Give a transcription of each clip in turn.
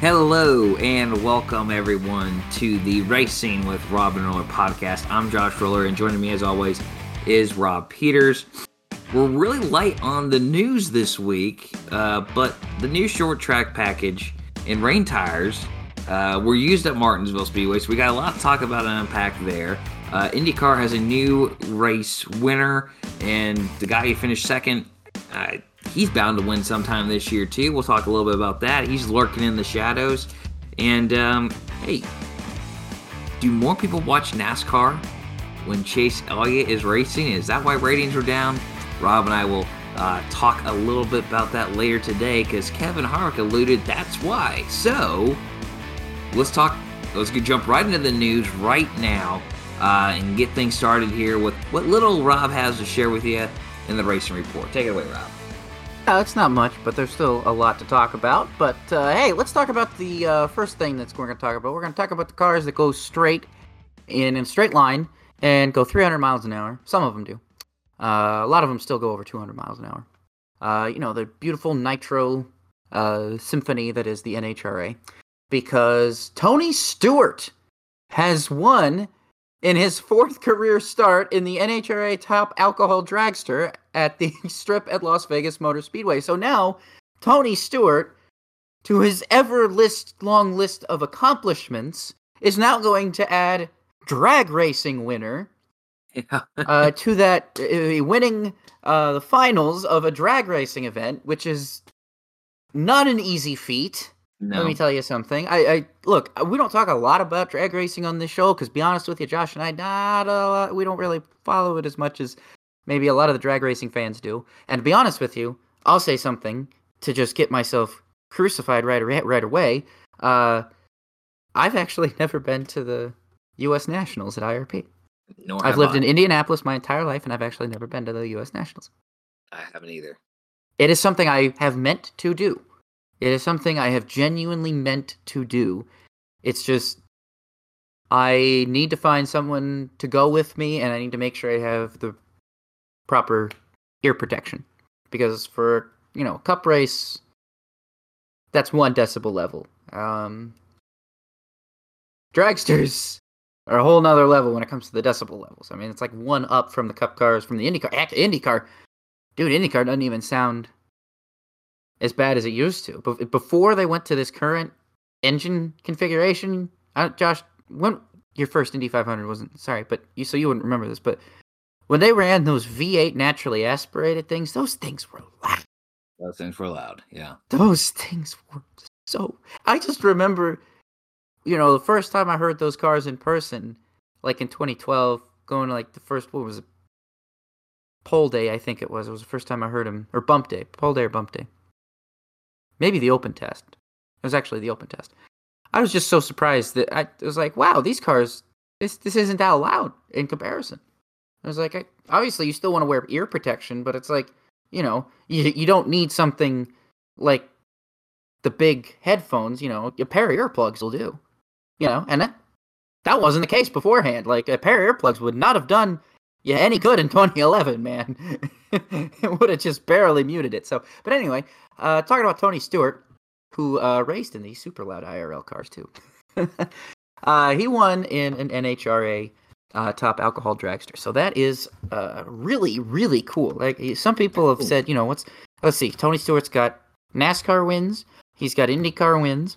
Hello and welcome everyone to the Racing with Rob and Roller podcast. I'm Josh Roller and joining me as always is Rob Peters. We're really light on the news this week, uh, but the new short track package and rain tires uh, were used at Martinsville Speedway, so we got a lot to talk about and unpack there. Uh, IndyCar has a new race winner, and the guy who finished second, uh, he's bound to win sometime this year too. We'll talk a little bit about that. He's lurking in the shadows, and um, hey, do more people watch NASCAR when Chase Elliott is racing? Is that why ratings are down? Rob and I will uh, talk a little bit about that later today because Kevin Harvick alluded that's why. So let's talk. Let's get, jump right into the news right now uh, and get things started here with what little Rob has to share with you in the racing report. Take it away, Rob. It's not much, but there's still a lot to talk about. But uh, hey, let's talk about the uh, first thing that's we're going to talk about. We're going to talk about the cars that go straight in a straight line and go 300 miles an hour. Some of them do. Uh, a lot of them still go over 200 miles an hour. Uh, you know, the beautiful nitro uh, symphony that is the NHRA. Because Tony Stewart has won in his fourth career start in the NHRA Top Alcohol Dragster at the Strip at Las Vegas Motor Speedway. So now, Tony Stewart, to his ever list long list of accomplishments, is now going to add drag racing winner Yeah. uh, to that, uh, winning uh, the finals of a drag racing event, which is not an easy feat. no. Let me tell you something. I, I look. We don't talk a lot about drag racing on this show because, be honest with you, Josh and I, not a lot, we don't really follow it as much as maybe a lot of the drag racing fans do. And to be honest with you, I'll say something to just get myself crucified right right, away. Uh, I've actually never been to the U.S. Nationals at IRP. Nor I've lived I. in Indianapolis my entire life, and I've actually never been to the U.S. Nationals. I haven't either. It is something I have meant to do. It is something I have genuinely meant to do. It's just I need to find someone to go with me, and I need to make sure I have the proper ear protection because for you know cup race, that's one decibel level. Um, dragsters are a whole nother level when it comes to the decibel levels. I mean, it's like one up from the cup cars from the IndyCar. Heck, IndyCar, dude, IndyCar doesn't even sound as bad as it used to. Before they went to this current engine configuration, I, Josh, when your first Indy 500 wasn't sorry, but you so you wouldn't remember this, but when they ran those V8 naturally aspirated things, those things were loud. Those things were loud. Yeah. Those things were so. I just remember, you know, the first time I heard those cars in person, like in 2012, going to like the first what was it? Pole day, I think it was. It was the first time I heard him, or bump day, pole day or bump day. Maybe the open test. It was actually the open test. I was just so surprised that I was like, wow, these cars, this this isn't that loud in comparison. I was like, I, obviously you still want to wear ear protection, but it's like, you know, you you don't need something like the big headphones. You know, a pair of earplugs will do. You know, and that that wasn't the case beforehand. Like a pair of earplugs would not have done you any good in 2011, man. it would have just barely muted it. So, but anyway, uh, talking about Tony Stewart, who uh, raced in these super loud IRL cars too. uh, he won in an NHRA uh, top alcohol dragster. So that is uh, really, really cool. Like some people have said, you know, what's let's see, Tony Stewart's got NASCAR wins, he's got IndyCar wins,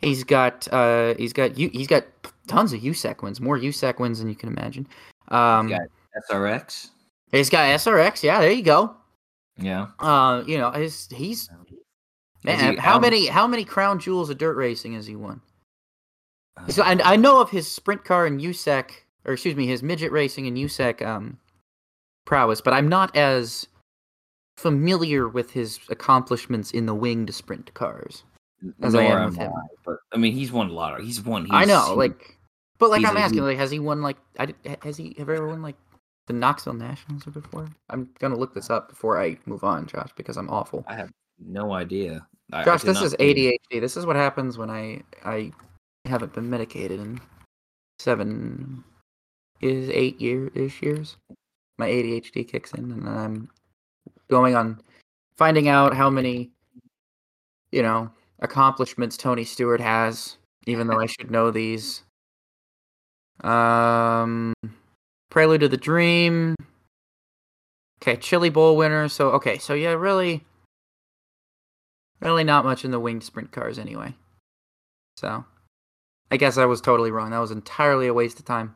he's got uh, he's got U- he's got tons of USAC wins, more USAC wins than you can imagine. Um, he's got SRX. he's got SRX. Yeah, there you go. Yeah. Uh, you know, his, he's man. he how out- many how many crown jewels of dirt racing has he won? Uh, So I, I know of his sprint car and USAC, or excuse me, his midget racing and USAC um, prowess, but I'm not as familiar with his accomplishments in the winged sprint cars. as I am with him. I, But I mean, he's won a lot. Of, he's won. He's, I know, like, but like I'm asking, like, has he won like, I has he ever won like the Knoxville Nationals before? I'm gonna look this up before I move on, Josh, because I'm awful. I have no idea. I, I Josh, did this is ADHD. This is what happens when I I haven't been medicated in seven is eight year ish years. My ADHD kicks in, and I'm going on finding out how many, you know, accomplishments Tony Stewart has, even though I should know these. Um, Prelude to the Dream. Okay, Chili Bowl winner. So okay, so yeah, really, really not much in the winged sprint cars anyway. So, I guess I was totally wrong. That was entirely a waste of time.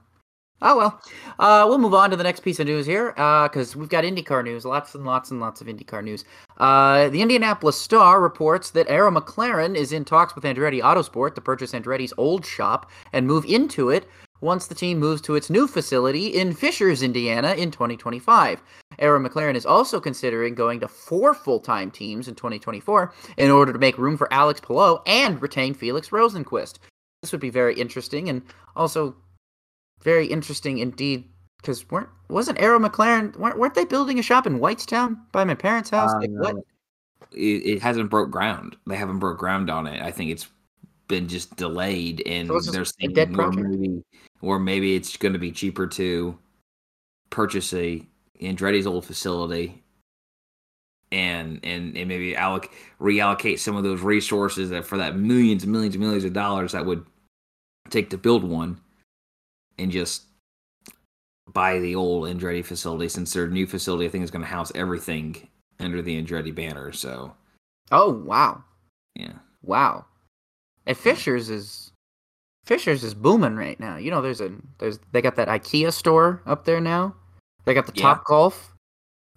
Oh well, uh, we'll move on to the next piece of news here because uh, we've got IndyCar news, lots and lots and lots of IndyCar news. Uh, the Indianapolis Star reports that Arrow McLaren is in talks with Andretti Autosport to purchase Andretti's old shop and move into it once the team moves to its new facility in Fishers, Indiana, in 2025. Arrow McLaren is also considering going to four full-time teams in 2024 in order to make room for Alex Palou and retain Felix Rosenqvist. This would be very interesting and also very interesting indeed. Because weren't wasn't Arrow McLaren weren't, weren't they building a shop in Whitestown by my parents' house? like, what? Uh, it, it, hasn't broke ground. They haven't broke ground on it. I think it's been just delayed, and so they're saying or maybe, or maybe it's going to be cheaper to purchase a Andretti's old facility and and and maybe alloc- reallocate some of those resources that for that millions and millions and millions of dollars that would take to build one and just buy the old Andretti facility since their new facility I think is going to house everything under the Andretti banner. So, oh wow, yeah, wow. And Fishers is Fishers is booming right now. You know, there's a there's they got that IKEA store up there now. They got the yeah. Top Golf.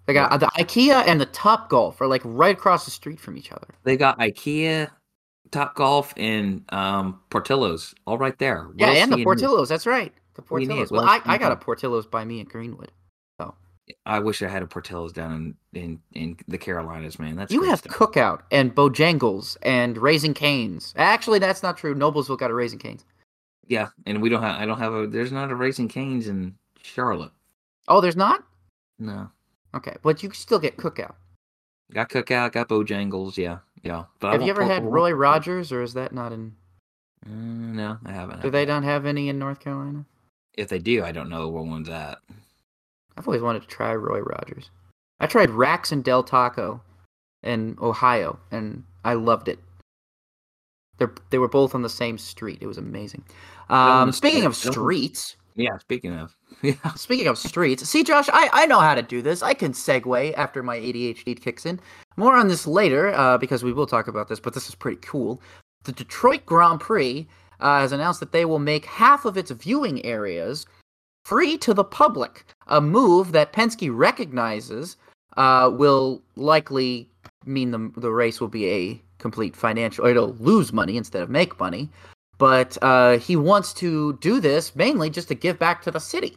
They got yeah. the IKEA and the Top Golf are like right across the street from each other. They got IKEA, Top Golf, and um, Portillo's all right there. What yeah, and the Portillo's. That's right. The Portillo's. Well, I, I got a Portillo's by me at Greenwood. So I wish I had a Portillo's down in in, in the Carolinas, man. That's you have stuff. Cookout and Bojangles and Raising Canes. Actually, that's not true. Noblesville got a Raising Canes. Yeah, and we don't have. I don't have a. There's not a Raising Canes in Charlotte. Oh, there's not. No. Okay, but you still get Cookout. Got Cookout. Got Bojangles. Yeah, yeah. But have you ever had Roy Rogers, or is that not in? Uh, no, I haven't. Do they not have any in North Carolina? If they do, I don't know where one's at. I've always wanted to try Roy Rogers. I tried Rax and Del Taco in Ohio, and I loved it. They they were both on the same street. It was amazing. Um, speaking of streets, yeah. Speaking of, yeah. Speaking of streets, see, Josh, I I know how to do this. I can segue after my ADHD kicks in. More on this later, uh, because we will talk about this. But this is pretty cool. The Detroit Grand Prix uh, has announced that they will make half of its viewing areas free to the public, a move that Penske recognizes uh, will likely mean the, the race will be a complete financial, it'll lose money instead of make money. But uh, he wants to do this mainly just to give back to the city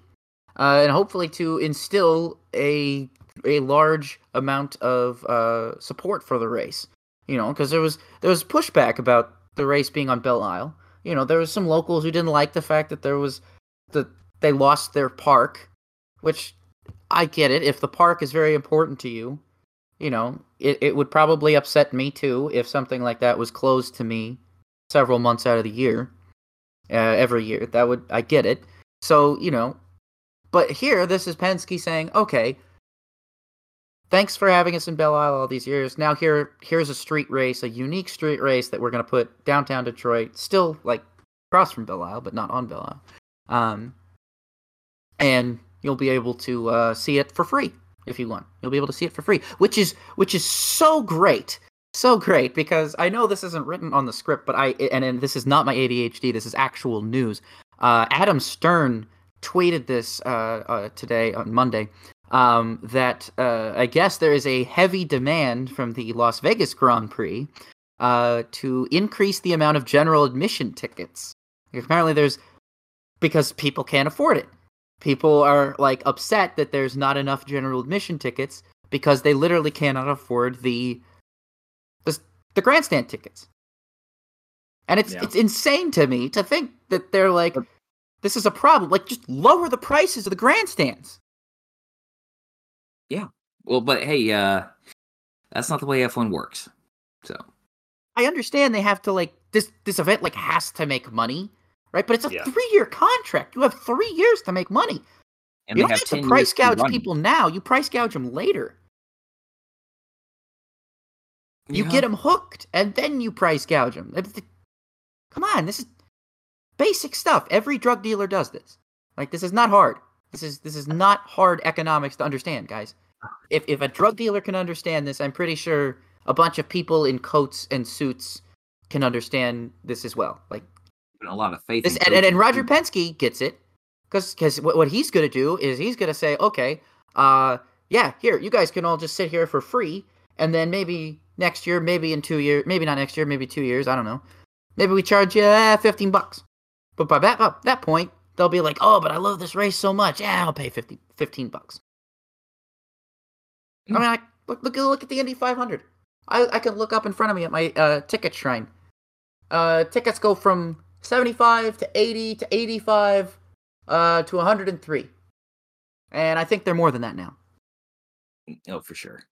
uh, and hopefully to instill a a large amount of uh, support for the race. You know, because there was there was pushback about the race being on Belle Isle you know, there was some locals who didn't like the fact that there was that they lost their park, which I get it. If the park is very important to you, you know, it, it would probably upset me too if something like that was closed to me several months out of the year, uh, every year. That would, I get it. So, you know, but here, this is Penske saying, okay, thanks for having us in Belle Isle all these years. Now here here's a street race, a unique street race that we're gonna put downtown Detroit, still like across from Belle Isle, but not on Belle Isle. Um, and you'll be able to uh, see it for free if you want. You'll be able to see it for free, which is which is so great. So great because I know this isn't written on the script, but I and, and this is not my ADHD. This is actual news. Uh, Adam Stern tweeted this uh, uh, today on Monday um, that uh, I guess there is a heavy demand from the Las Vegas Grand Prix uh, to increase the amount of general admission tickets. Apparently, there's because people can't afford it. People are like upset that there's not enough general admission tickets because they literally cannot afford the the, the grandstand tickets. And it's yeah. it's insane to me to think that they're like, this is a problem. Like, just lower the prices of the grandstands. Yeah. Well, but hey, uh that's not the way F1 works. So I understand they have to like this this event like has to make money, right? But it's a yeah. three year contract. You have three years to make money. And you don't have to price gouge people now. You price gouge them later. You Yeah. get them hooked, and then you price gouge them. Come on, this is basic stuff. Every drug dealer does this. Like this is not hard. This is this is not hard economics to understand, guys. If if a drug dealer can understand this, I'm pretty sure a bunch of people in coats and suits can understand this as well. Like a lot of faith. this, in and, and, and. Roger Penske gets it because because what, what he's gonna do is he's gonna say, okay, uh, yeah, here you guys can all just sit here for free, and then maybe next year, maybe in two years, maybe not next year, maybe two years, I don't know, maybe we charge you uh, fifteen bucks, but by that by that point they'll be like, oh, but I love this race so much, yeah, I'll pay 50, 15 bucks. I mean, I look look look at the Indy 500. I I can look up in front of me at my uh, ticket shrine. Uh, tickets go from 75 to 80 to 85 uh, to 103. And I think they're more than that now. Oh, for sure.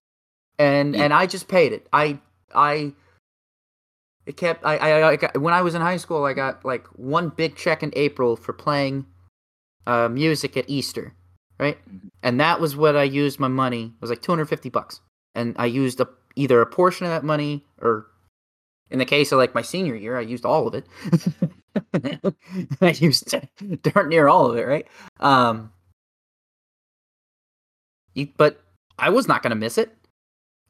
And Yeah. and I just paid it. I I it kept I, I I got when I was in high school I got like one big check in April for playing uh, music at Easter, right? Mhm. And that was what I used my money. It was like 250 bucks. And I used a, either a portion of that money or in the case of like my senior year, I used all of it. I used darn near all of it, right? Um, you- but I was not going to miss it,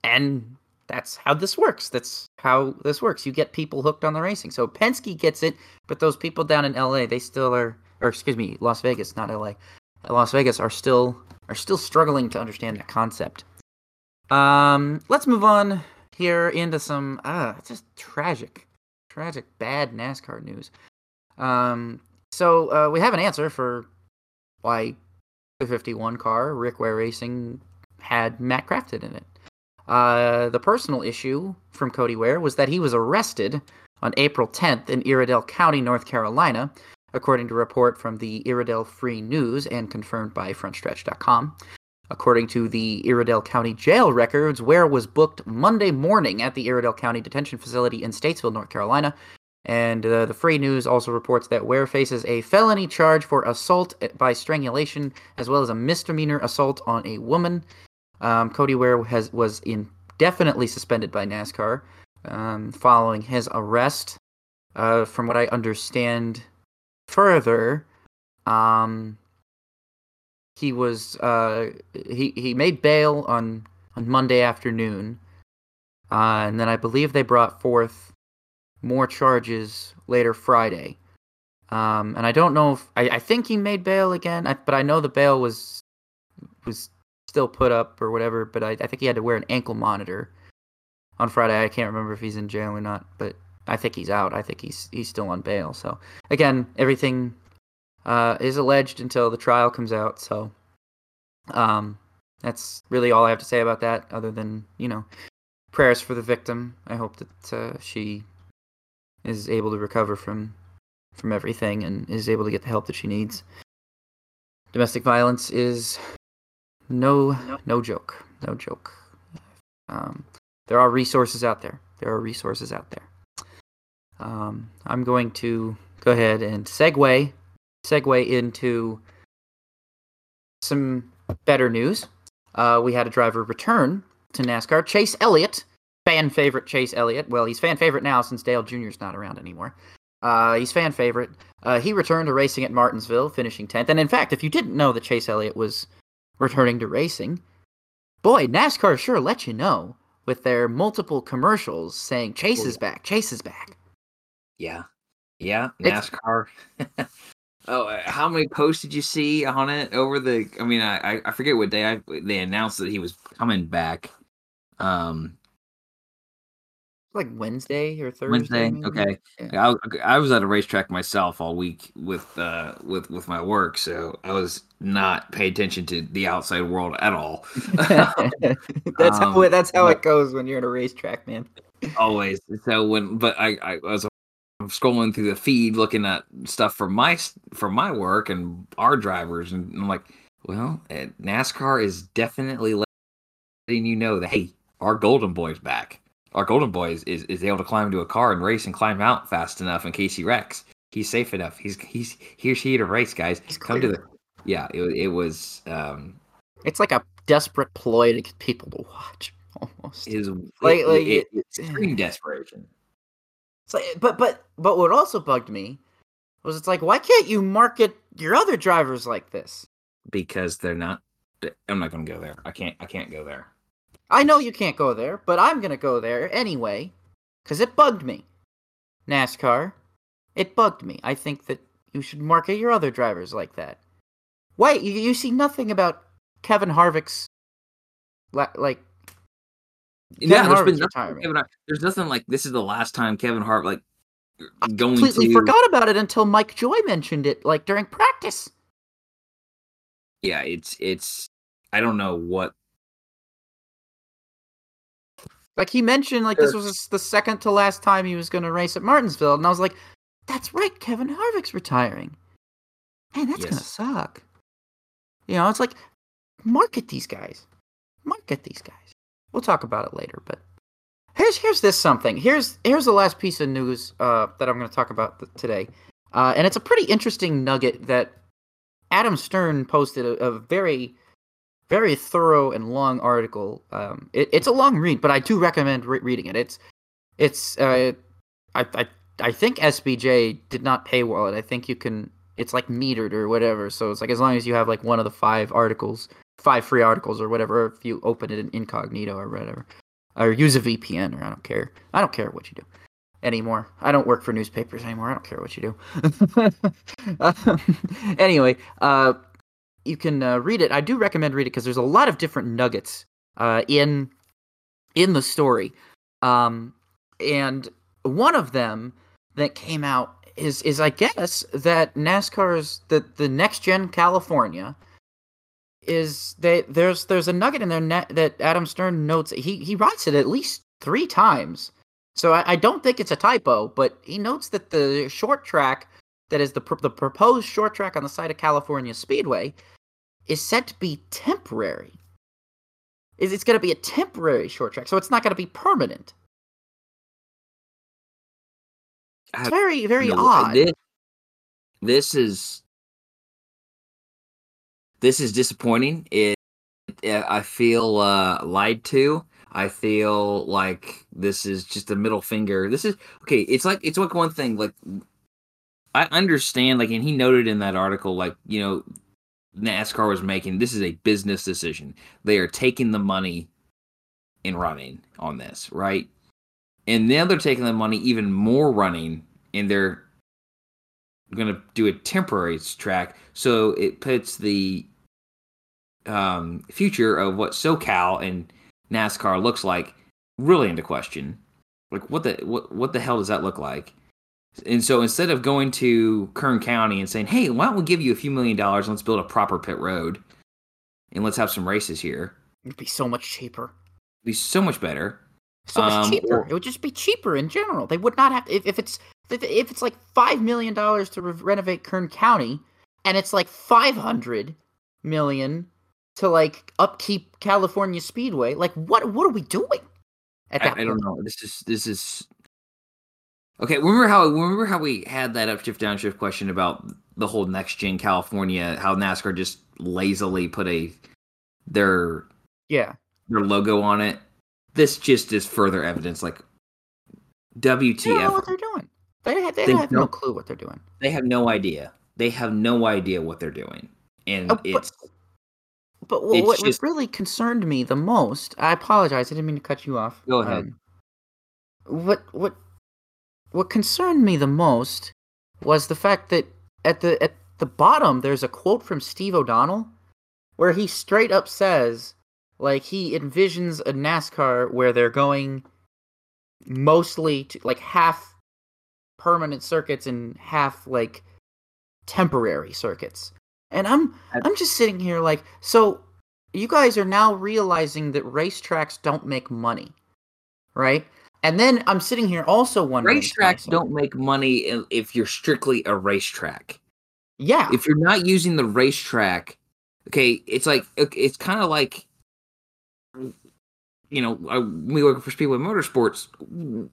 and that's how this works. That's how this works. You get people hooked on the racing. So Penske gets it, but those people down in LA, they still are, or excuse me, Las Vegas, not LA. Las Vegas are still are still struggling to understand that concept. Um, let's move on here into some ah, just tragic, tragic, bad NASCAR news. Um, so uh, we have an answer for why the 51 car Rick Ware Racing had Matt Crafton in it. Uh, the personal issue from Cody Ware was that he was arrested on April 10th in Iredell County, North Carolina, according to a report from the Iredell Free News and confirmed by FrontStretch.com. According to the Iredell County jail records, Ware was booked Monday morning at the Iredell County Detention Facility in Statesville, North Carolina. And uh, the Free News also reports that Ware faces a felony charge for assault by strangulation, as well as a misdemeanor assault on a woman. Um, Cody Ware has was indefinitely suspended by NASCAR um, following his arrest. Uh, from what I understand, further, um, he was uh, he he made bail on on Monday afternoon, uh, and then I believe they brought forth more charges later Friday. Um, and I don't know if I, I think he made bail again, I, but I know the bail was was still put up or whatever. But I, I think he had to wear an ankle monitor on Friday. I can't remember if he's in jail or not, but I think he's out. I think he's he's still on bail. So again, everything uh, is alleged until the trial comes out. So um, that's really all I have to say about that. Other than you know, prayers for the victim. I hope that uh, she is able to recover from from everything and is able to get the help that she needs. Domestic violence is no no joke, no joke. Um, there are resources out there. There are resources out there. Um, I'm going to go ahead and segue segue into some better news. Uh, we had a driver return to NASCAR. Chase Elliott, fan favorite Chase Elliott. Well, he's fan favorite now since Dale Jr. is not around anymore. Uh, he's fan favorite. Uh, he returned to racing at Martinsville, finishing 10th. And in fact, if you didn't know that Chase Elliott was returning to racing, boy, NASCAR sure let you know with their multiple commercials saying Chase Oh, is back, Chase is back. Yeah, yeah. NASCAR. oh, uh, how many posts did you see on it over the? I mean, I I- I forget what day I, they announced that he was coming back. Um, Like Wednesday or Thursday. Wednesday. maybe? Okay. Yeah. I, I was at a racetrack myself all week with uh with with my work, so I was not paying attention to the outside world at all. that's how Um, it, that's how but- it goes when you're at a racetrack, man. always. So when, but I, I was scrolling through the feed looking at stuff for my for my work and our drivers, and I'm like, well, eh, NASCAR is definitely letting you know that hey, our golden boy's back. Our golden boy is, is, is able to climb into a car and race and climb out fast enough in case he wrecks. He's safe enough. He's he's here's here to race, guys. He's Come to the yeah. It, it was um It's like a desperate ploy to get people to watch. almost. His Like- like, like, it, it- it's extreme desperation. It's like, but but but what also bugged me was it's like, why can't you market your other drivers like this? because they're not i'm not going to go there i can't i can't go there I know you can't go there, but I'm gonna go there anyway, because it bugged me. NASCAR, it bugged me. I think that you should market your other drivers like that. Why you, you see nothing about Kevin Harvick's like yeah Kevin there's Harvick's been nothing. Kevin, there's nothing like this is the last time kevin Harvick like I going completely to forgot about it until Mike Joy mentioned it, like during practice. yeah it's it's i don't know what Like he mentioned, like this was the second to last time he was going to race at Martinsville, and I was like, "That's right, Kevin Harvick's retiring." Man, that's gonna suck. You know, it's like market these guys, market these guys. We'll talk about it later, but here's here's this something. Here's here's the last piece of news uh, that I'm going to talk about th- today, uh, and it's a pretty interesting nugget that Adam Stern posted a, a very very thorough and long article. Um, it, it's a long read, but I do recommend re- reading it. It's it's uh, I, I I think SBJ did not paywall it. I think you can. It's like metered or whatever. So it's like as long as you have like one of the five articles, five free articles or whatever. If you open it in incognito or whatever, or use a VPN or I don't care. I don't care what you do anymore. I don't work for newspapers anymore. I don't care what you do. Um, anyway, uh, you can uh, read it. I do recommend read it because there's a lot of different nuggets uh, in in the story, um, and one of them that came out is is I guess that NASCAR's the the next gen California is they there's there's a nugget in there that Adam Stern notes he he writes it at least three times. So I, I don't think it's a typo, but he notes that the short track that is the pr- the proposed short track on the side of California Speedway is set to be temporary. Is it's going to be a temporary short track, so it's not going to be permanent. It's very very No, odd. This, this is this is disappointing. It, it I feel uh, lied to. I feel like this is just a middle finger. This is okay. It's like it's like one thing. Like I understand. Like, and he noted in that article, like you know, NASCAR was making this is a business decision. They are taking the money and running on this, right? And now they're taking the money even more running, and they're going to do a temporary track, so it puts the um, future of what SoCal and NASCAR looks like really into question. Like, what the what what the hell does that look like? And so instead of going to Kern County and saying, "Hey, why don't we give you a few million dollars? Let's build a proper pit road, and let's have some races here," It'd be so much cheaper. it'd be so much better. So much Um, cheaper. or- it would just be cheaper in general. They would not have if, if it's if, if it's like five million dollars to re- renovate Kern County, and it's like five hundred million to like upkeep California Speedway. Like what what are we doing? At I, that I don't know. This is this is okay. Remember how remember how we had that upshift downshift question about the whole next gen California? How NASCAR just lazily put a their Yeah. their logo on it. This just is further evidence. Like WTF. They don't know what they're doing. They have, they They have no clue what they're doing. They have no idea. They have no idea what they're doing, and Oh, but- it's But what, It's what just- really concerned me the most, I apologize, I didn't mean to cut you off. Go ahead. Um, what what what concerned me the most was the fact that at the at the bottom there's a quote from Steve O'Donnell where he straight up says like he envisions a NASCAR where they're going mostly to like half permanent circuits and half like temporary circuits. And I'm I'm just sitting here like so you guys are now realizing that racetracks don't make money. Right? And then I'm sitting here also wondering racetracks don't make money if you're strictly a racetrack. Yeah. if you're not using the racetrack, okay, it's like it's kind of like you know uh, we work for Speedway Motorsports.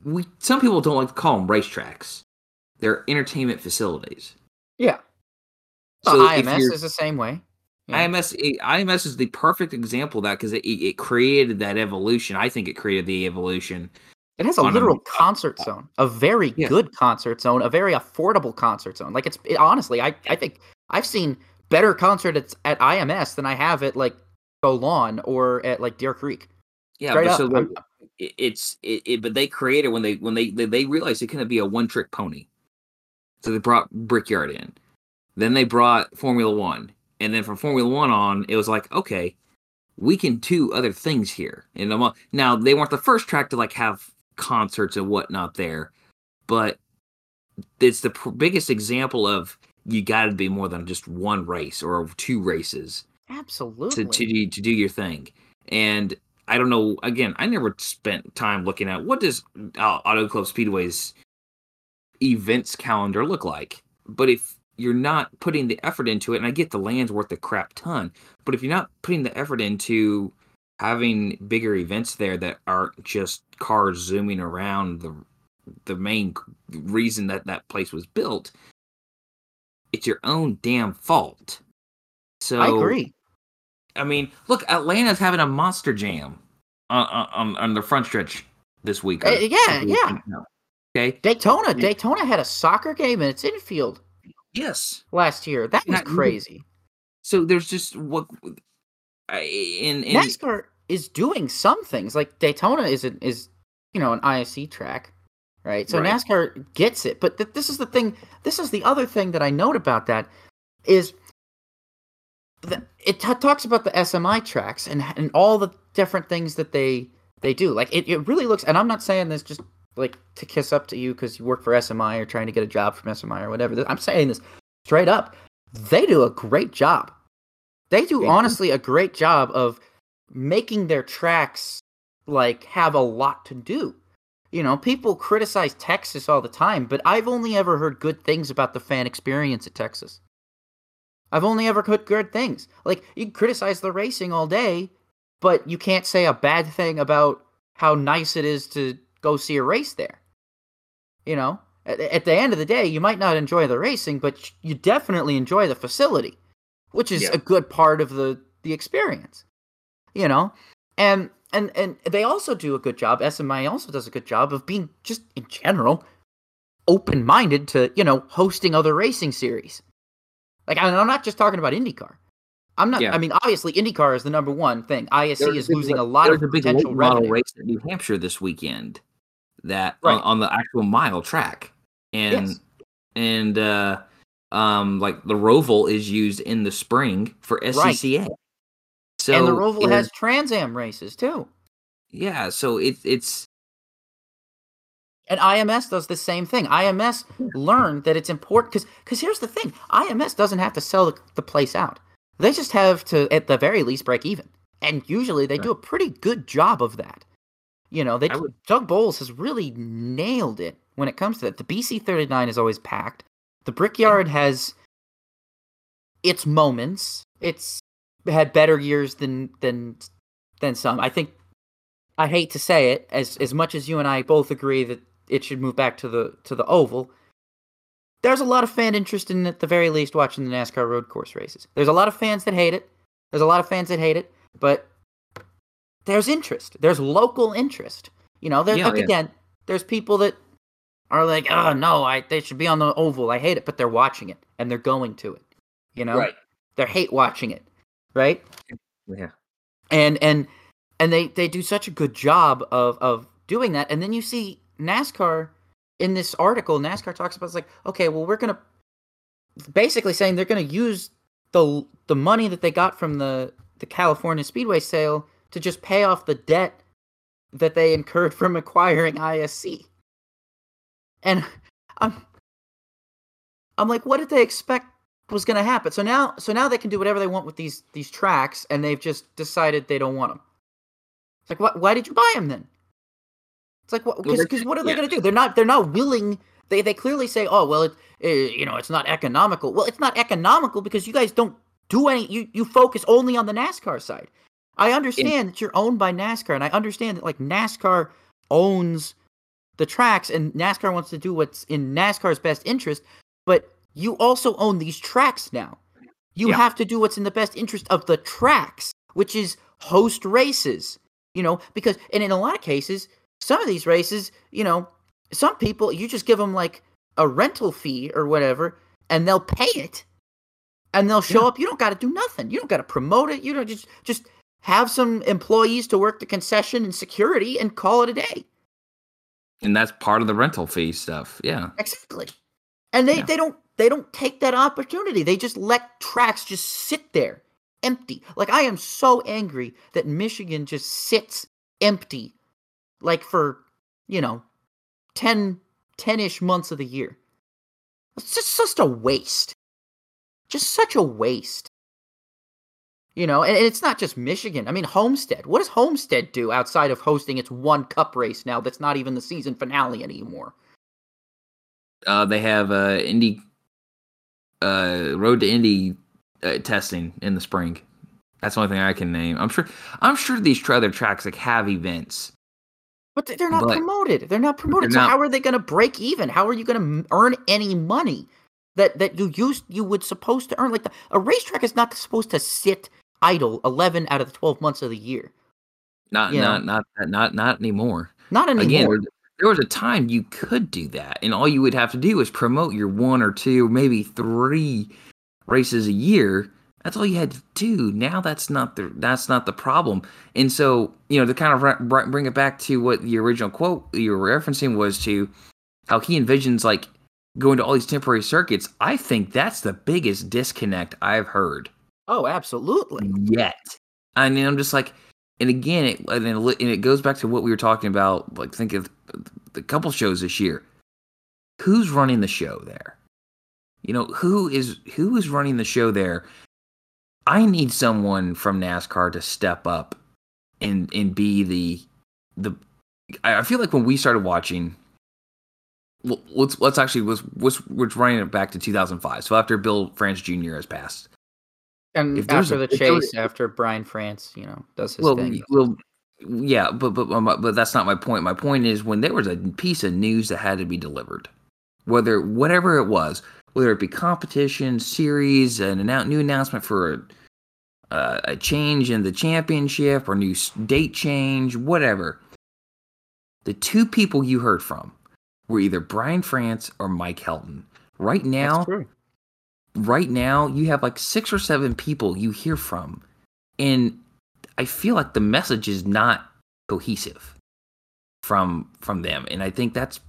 We some people don't like to call them racetracks; they're entertainment facilities. yeah. So Well, IMS is the same way. Yeah. IMS IMS is the perfect example of that because it, it created that evolution. I think it created the evolution. It has a on a- literal concert zone, a very Yeah. good concert zone, a very affordable concert zone. Like it's it, honestly, I I think I've seen better concerts at, at IMS than I have at like Lawn or at like Deer Creek. Yeah, Straight but up, so I'm- it's it, it, but they created when they when they they, they realized it couldn't be a one trick pony, so they brought Brickyard in. Then they brought Formula One, and then from Formula One on, it was like okay, we can do other things here. And now they weren't the first track to like have concerts and whatnot there, but it's the pr- biggest example of you got to be more than just one race or two races Absolutely. to to do, to do your thing. And I don't know. Again, I never spent time looking at what does uh, Auto Club Speedway's events calendar look like. But if you're not putting the effort into it, and I get the land's worth a crap ton, but if you're not putting the effort into having bigger events there that aren't just cars zooming around the the main reason that that place was built, it's your own damn fault. So I agree. I mean, look, Atlanta's having a monster jam on on, on the front stretch this week. Uh, yeah, yeah. Okay. Daytona. Daytona had a soccer game in its infield Yes. last year. That was Not crazy. So there's just what in in NASCAR is doing some things. Like Daytona is a, is you know an ISC track, right? So Right. NASCAR gets it. But th- this is the thing. This is the other thing that I note about that is that it t- talks about the SMI tracks and and all the different things that they they do. Like it, it really looks. And I'm not saying this just like to kiss up to you because you work for SMI or trying to get a job from SMI or whatever. I'm saying this straight up. They do a great job. They do. honestly a great job of making their tracks like have a lot to do. You know, people criticize Texas all the time, but I've only ever heard good things about the fan experience at Texas. I've only ever heard good things. Like you can criticize the racing all day, but you can't say a bad thing about how nice it is to go see a race there. You know, at, at the end of the day, you might not enjoy the racing, but you definitely enjoy the facility, which is Yeah. a good part of the the experience. You know, and and and they also do a good job. SMI also does a good job of being just in general open minded to you know hosting other racing series. Like and I'm not just talking about IndyCar. I'm not. Yeah. I mean, obviously, IndyCar is the number one thing. ISC There's is losing a lot of a big potential model race at New Hampshire this weekend that Right. on, on the actual mile track and Yes. and uh um like the roval is used in the spring for SCCA. So and the Roval has Trans Am races too. yeah, so it's it's And IMS does the same thing. IMS learned that it's important because because here's the thing: IMS doesn't have to sell the, the place out. They just have to, at the very least, break even. And usually, they do a pretty good job of that. You know, they would- Doug Boles has really nailed it when it comes to that. The BC thirty nine is always packed. The Brickyard has its moments. It's had better years than than than some. I think I hate to say it, as as much as you and I both agree that it should move back to the to the oval. There's a lot of fan interest in at the very least watching the NASCAR road course races. There's a lot of fans that hate it. There's a lot of fans that hate it, but there's interest. There's local interest. You know, there's Yeah, like yeah. again, there's people that are like, "Oh no, I they should be on the oval. I hate it," but they're watching it and they're going to it. You know, right. they're hate watching it, right? Yeah. and and and they they do such a good job of of doing that and then you see NASCAR in this article NASCAR talks about it's like okay well we're going to basically saying they're going to use the the money that they got from the the California Speedway sale to just pay off the debt that they incurred from acquiring ISC and I'm I'm like what did they expect was going to happen. So now, so now they can do whatever they want with these these tracks, and they've just decided they don't want them. It's like, what? Why did you buy them then? It's like, what? Because what are they yeah. going to do? They're not. They're not willing. They they clearly say, oh well, it, eh, you know, it's not economical. Well, it's not economical because you guys don't do any. You you focus only on the NASCAR side. I understand that you're owned by NASCAR, and I understand that like NASCAR owns the tracks, and NASCAR wants to do what's in NASCAR's best interest. But you also own these tracks now. You Yeah. have to do what's in the best interest of the tracks, which is host races. You know, because and in a lot of cases, some of these races, you know, some people you just give them like a rental fee or whatever, and they'll pay it, and they'll show Yeah. up. You don't got to do nothing. You don't got to promote it. You don't just just have some employees to work the concession and security and call it a day. And that's part of the rental fee stuff. Yeah. Exactly. And they, Yeah. they don't they don't take that opportunity. They just let tracks just sit there empty. Like I am so angry that Michigan just sits empty like for, you know, 10 10ish months of the year. It's just just a waste. Just such a waste. You know, and and it's not just Michigan. I mean, Homestead. What does Homestead do outside of hosting its one cup race now that's not even the season finale anymore? Uh, they have uh, Indy, uh, Road to Indy uh, testing in the spring. That's the only thing I can name. I'm sure. I'm sure these other tracks like have events. But they- they're not But- promoted. They're not promoted. they're so not- how are they going to break even? How are you going to earn any money that that you used you would supposed to earn? Like the, a racetrack is not supposed to sit idle eleven out of the twelve months of the year. Not Yeah. not not not not anymore. Not anymore. Again, there, was a time you could do that, and all you would have to do is promote your one or two, maybe three races a year. That's all you had to do. Now that's not the that's not the problem. And so you know to kind of bring it back to what the original quote you were referencing was to how he envisions like going to all these temporary circuits. I think that's the biggest disconnect I've heard oh, absolutely. yet. I mean, I'm just like, and again, it, and, it, and it goes back to what we were talking about. Like, think of the couple shows this year. Who's running the show there? You know, who is who is running the show there? I need someone from NASCAR to step up and and be the the. I feel like when we started watching. Let's let's actually was was we're running it back to 2005. So after Bill France Jr. has passed, And If after a- the if there chase, after Brian France, you know, does his well, thing. well, yeah, but but but that's not my point. My point is when there was a piece of news that had to be delivered, whether whatever it was, whether it be competition, series, an annou- new announcement for a, uh, a change in the championship or new s- date change, whatever. The two people you heard from were either Brian France or Mike Helton. Right now, That's true. Right now you have like six or seven people you hear from and i feel like the message is not cohesive from from them and i think that's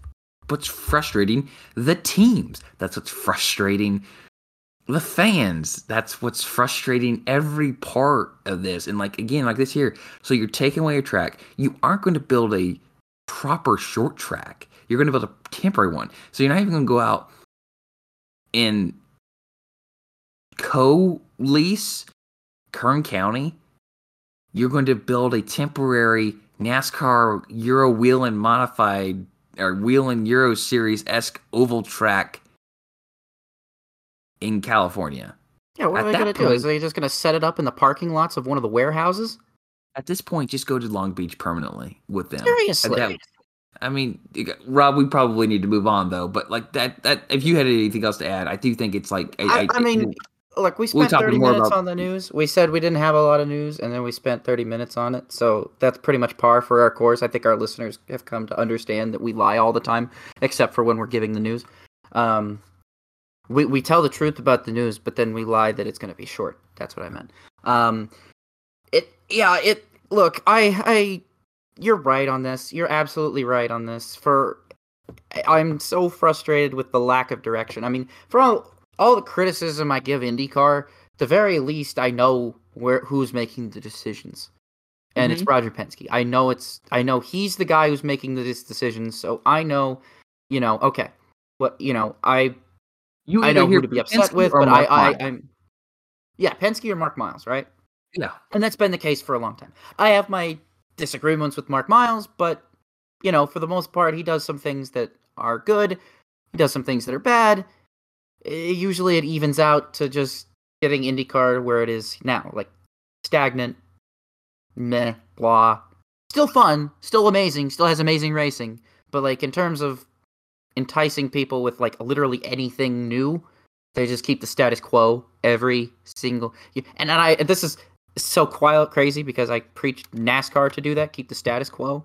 what's frustrating the teams. That's what's frustrating the fans. That's what's frustrating every part of this and like again like this here so you're taking away a track. You aren't going to build a proper short track. You're going to build a temporary one. So you're not even going to go out and co-lease Kern County, you're going to build a temporary NASCAR Euro Whelen Modified or Whelen Euro Series esque oval track in California. Yeah, what at are they going to do? Is they just going to set it up in the parking lots of one of the warehouses? At this point, just go to Long Beach permanently with them. Seriously. That- I mean, Rob, we probably need to move on though. But like that, that if you had anything else to add, I do think it's like I, I mean, look, we spent talking 30 minutes on the news. We said we didn't have a lot of news, and then we spent 30 minutes on it. So that's pretty much par for our course. I think our listeners have come to understand that we lie all the time, except for when we're giving the news. Um, we, we tell the truth about the news, but then we lie that it's going to be short. That's what I meant. Um, it, yeah, it, look, I, I, you're right on this. You're absolutely right on this. For, I'm so frustrated with the lack of direction. I mean, for all, all the criticism I give IndyCar, the very least I know where who's making the decisions, and it's mm-hmm. Roger Penske. I know it's I know he's the guy who's making these decisions, so I know, you know, okay, what you know, I you I know who to be upset Penske with, but I, Mark I Miles. I'm yeah, Penske or Mark Miles, right? yeah, And that's been the case for a long time. I have my disagreements with Mark Miles, but you know, for the most part, he does some things that are good. He does some things that are bad. Usually, it evens out to just getting IndyCar where it is now, like stagnant, meh, blah. Still fun, still amazing, still has amazing racing. But like in terms of enticing people with like literally anything new, They just keep the status quo every single. And I this is so quiet crazy because I preached NASCAR to do that, keep the status quo.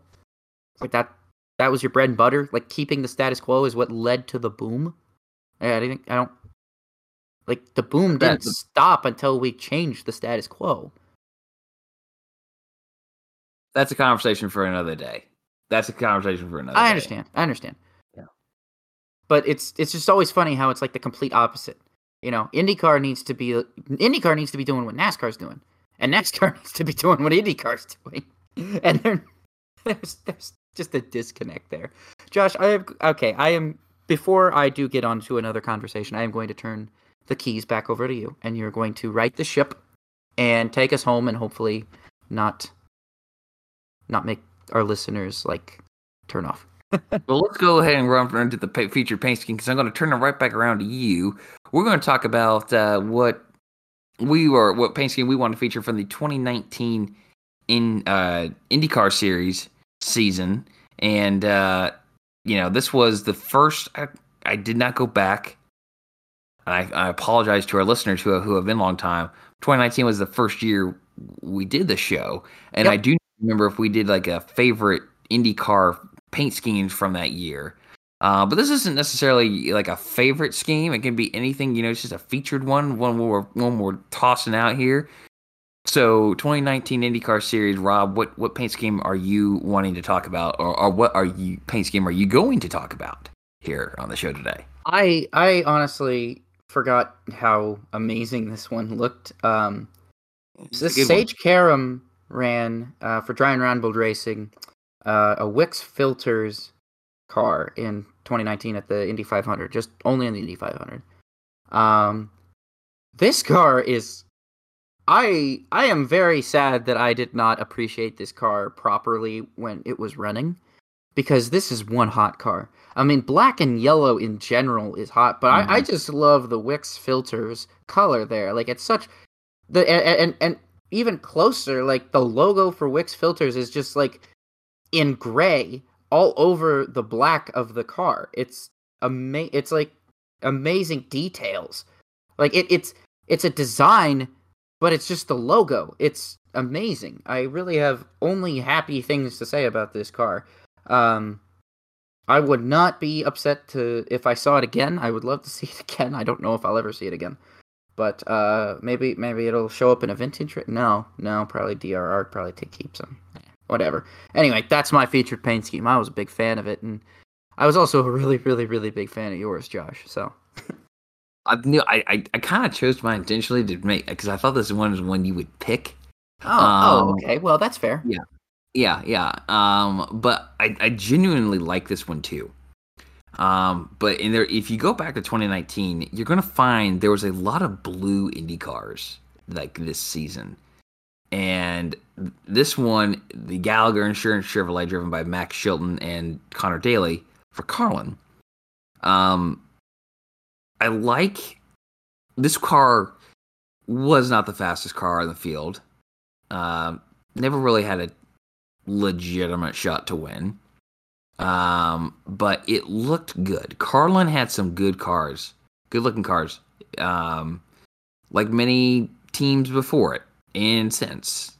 Like that that was your bread and butter. Like keeping the status quo is what led to the boom. I think I don't like the boom didn't That's... stop until we changed the status quo. That's a conversation for another day. That's a conversation for another. Day. I understand. Day. I understand. Yeah. But it's it's just always funny how it's like the complete opposite. You know, IndyCar needs to be IndyCar needs to be doing what NASCAR's doing, and NASCAR needs to be doing what IndyCar's doing, and there's there's just a disconnect there. Josh, I have okay. I am before I do get on to another conversation. I am going to turn the keys back over to you, and you're going to right the ship and take us home, and hopefully not not make our listeners like turn off. well, let's go ahead and run into the featured paint scheme because I'm going to turn it right back around to you. We're going to talk about uh, what we were, what paint scheme we want to feature from the 2019 in uh, IndyCar Series season, and uh, you know this was the first. I, I did not go back. I, I apologize to our listeners who who have been long time. 2019 was the first year we did the show, and yep. I do remember if we did like a favorite IndyCar paint schemes from that year. Uh, but this isn't necessarily like a favorite scheme. It can be anything, you know, it's just a featured one, one we're, one we're tossing out here. So 2019 IndyCar Series, Rob, what, what paint scheme are you wanting to talk about, or, or what are you paint scheme are you going to talk about here on the show today? I I honestly forgot how amazing this one looked. Um, this Sage Karam ran uh, for Dreyer Reinbold Racing uh, a Wix Filters car in 2019 at the Indy 500, just only in the Indy 500. Um, this car is. I I am very sad that I did not appreciate this car properly when it was running, because this is one hot car. I mean, black and yellow in general is hot, but mm-hmm. I, I mm-hmm. just love the Wix filters color there. Like it's such the and, and and even closer, like the logo for Wix Filters is just like in gray all over the black of the car. It's ama- it's like amazing details. Like it, it's it's a design, but it's just the logo. It's amazing. I really have only happy things to say about this car. Um, I would not be upset to if I saw it again. I would love to see it again. I don't know if I'll ever see it again. But uh, maybe maybe it'll show up in a vintage. No, no, probably DRR probably take keeps them. Whatever. Anyway, that's my featured paint scheme. I was a big fan of it, and I was also a really, really, really big fan of yours, Josh. So. I knew I, I, I kind of chose mine intentionally to make because I thought this one was one you would pick. Oh, oh um, oh, okay. Well, that's fair. Yeah, yeah, yeah. Um, but I, I genuinely like this one too. Um, but in there, if you go back to 2019, you're gonna find there was a lot of blue Indy cars like this season, and this one, the Gallagher Insurance Chevrolet, driven by Max Chilton and Connor Daly for Carlin. Um, I like this car. Was not the fastest car in the field. Um, never really had a legitimate shot to win. Um, but it looked good. Carlin had some good cars, good looking cars. Um, like many teams before it and since.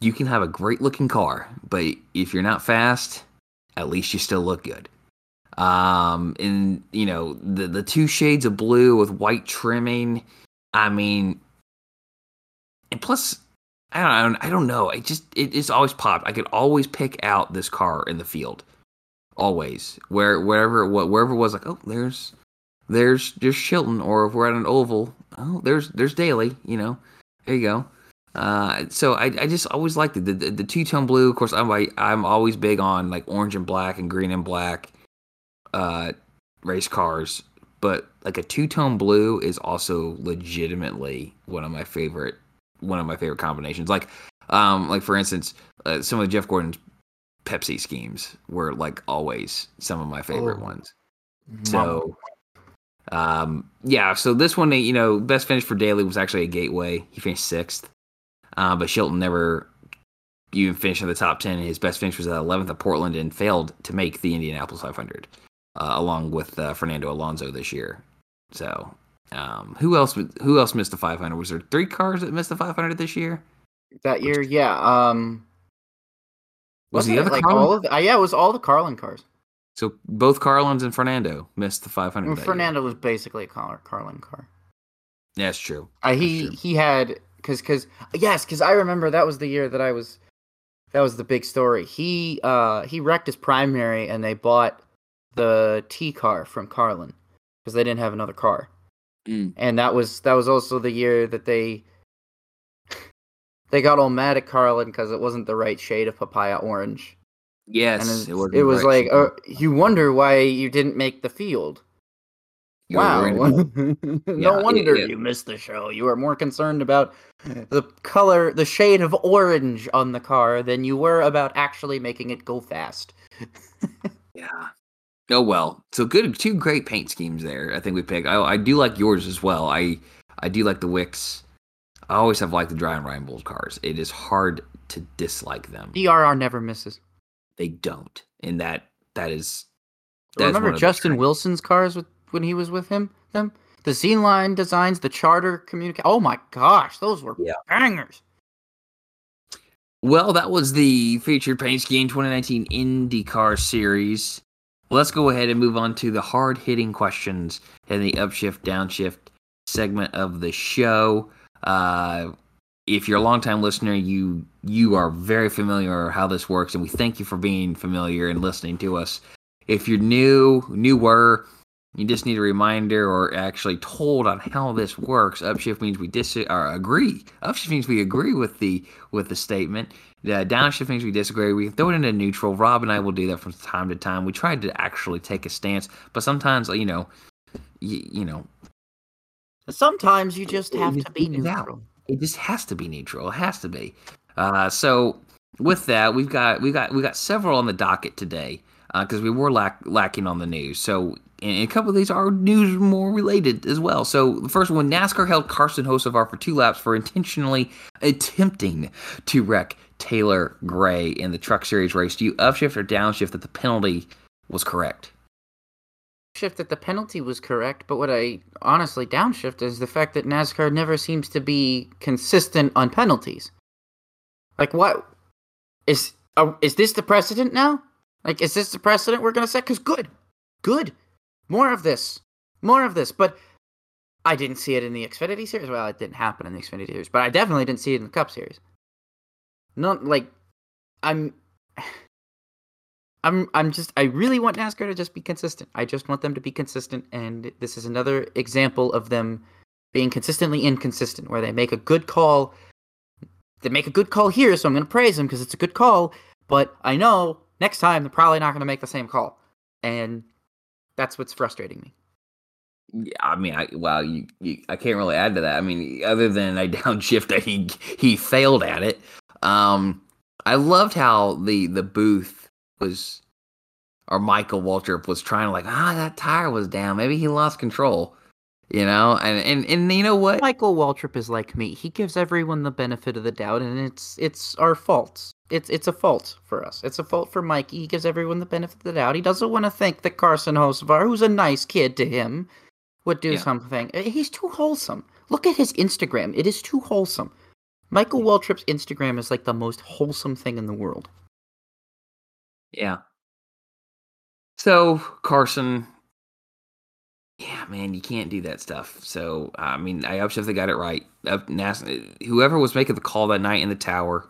You can have a great looking car, but if you're not fast, at least you still look good. Um, and you know the the two shades of blue with white trimming. I mean, and plus I don't, I don't know. I just it, it's always popped. I could always pick out this car in the field, always where wherever what wherever it was like. Oh, there's there's there's Chilton, or if we're at an oval, oh there's there's Daly. You know, there you go. Uh, so I, I just always liked it. The, the, the two tone blue. Of course, I'm I'm always big on like orange and black and green and black, uh, race cars. But like a two tone blue is also legitimately one of my favorite one of my favorite combinations. Like, um, like for instance, uh, some of Jeff Gordon's Pepsi schemes were like always some of my favorite oh. ones. So, um, yeah. So this one, you know, best finish for Daly was actually a Gateway. He finished sixth, uh, but Chilton never even finished in the top ten. His best finish was at 11th at Portland and failed to make the Indianapolis 500, uh, along with uh, Fernando Alonso this year. So, um, who else? Who else missed the 500? Was there three cars that missed the 500 this year? That year, yeah. Um, Was the other like Carlin? all of the, uh, yeah, it was all the Carlin cars. So both Carlins and Fernando missed the 500. And that year. Fernando was basically a Car- Carlin car. Yeah, That's true. Uh, he true. he had because because yes because I remember that was the year that I was that was the big story. He uh he wrecked his primary and they bought the T car from Carlin because they didn't have another car. Mm. And that was that was also the year that they they got all mad at Carlin because it wasn't the right shade of papaya orange. Yes, and it was. it was like uh, you wonder why you didn't make the field. Wow. no Yeah, wonder it- you missed the show. You were more concerned about the color, the shade of orange on the car than you were about actually making it go fast. Yeah. Oh well. So good. Two great paint schemes there. I think we picked. I, I do like yours as well. I I do like the Wix. I always have liked the Dreyer and Reinbolds cars. It is hard to dislike them. DRR never misses. They don't, and that that is. that is Remember the Justin. Wilson's cars with, when he was with him? Them the Z line designs, the charter communicate. Oh my gosh, those were Yeah. bangers. Well, that was the featured paint scheme 2019 IndyCar Series. Let's go ahead and move on to the hard hitting questions in the upshift downshift segment of the show. Uh, if you're a longtime listener, you you are very familiar how this works, and we thank you for being familiar and listening to us. If you're new, newer, you just need a reminder or actually told on how this works. Upshift means we dis or agree. Upshift means we agree with the with the statement. Uh, downshift means we disagree. We can throw it into neutral. Rob and I will do that from time to time. We try to actually take a stance, but sometimes you know, you, you know, Sometimes you just have to be it is out. neutral. it just has to be neutral. It has to be. Uh, so with that, we've got we got we got several on the docket today because we were lack, lacking on the news. So and a couple of these are news more related as well. So the first one, NASCAR held Carson Hocevar for two laps for intentionally attempting to wreck Taylor Gray in the Truck Series race. Do you upshift or downshift that the penalty was correct? shift that the penalty was correct, but what I honestly downshift is the fact that NASCAR never seems to be consistent on penalties. Like, what is uh, is this the precedent now? Like, is this the precedent we're gonna set? Because good, good, more of this, more of this. But I didn't see it in the Xfinity series. Well, it didn't happen in the Xfinity series, but I definitely didn't see it in the Cup series. Not like I'm. I'm I'm just I really want NASCAR to just be consistent. I just want them to be consistent and this is another example of them being consistently inconsistent where they make a good call they make a good call here so I'm going to praise them because it's a good call, but I know next time they're probably not going to make the same call. And that's what's frustrating me. Yeah, I mean, I well, you, you, I can't really add to that. I mean, other than I downshift that he he failed at it. Um, I loved how the the booth was, or Michael Waltrip was trying to like, ah, that tire was down. Maybe he lost control, you know. And and and you know what? Michael Waltrip is like me. He gives everyone the benefit of the doubt and it's it's our faults. It's it's a fault for us. It's a fault for Mikey. He gives everyone the benefit of the doubt. He doesn't want to think that Carson Hocevar, who's a nice kid to him, would do Yeah. something. He's too wholesome. Look at his Instagram. It is too wholesome. Michael Waltrip's Instagram is like the most wholesome thing in the world. Yeah. So Carson, yeah, man, you can't do that stuff. So I mean, I upshift they got it right. Up, Nas- whoever was making the call that night in the tower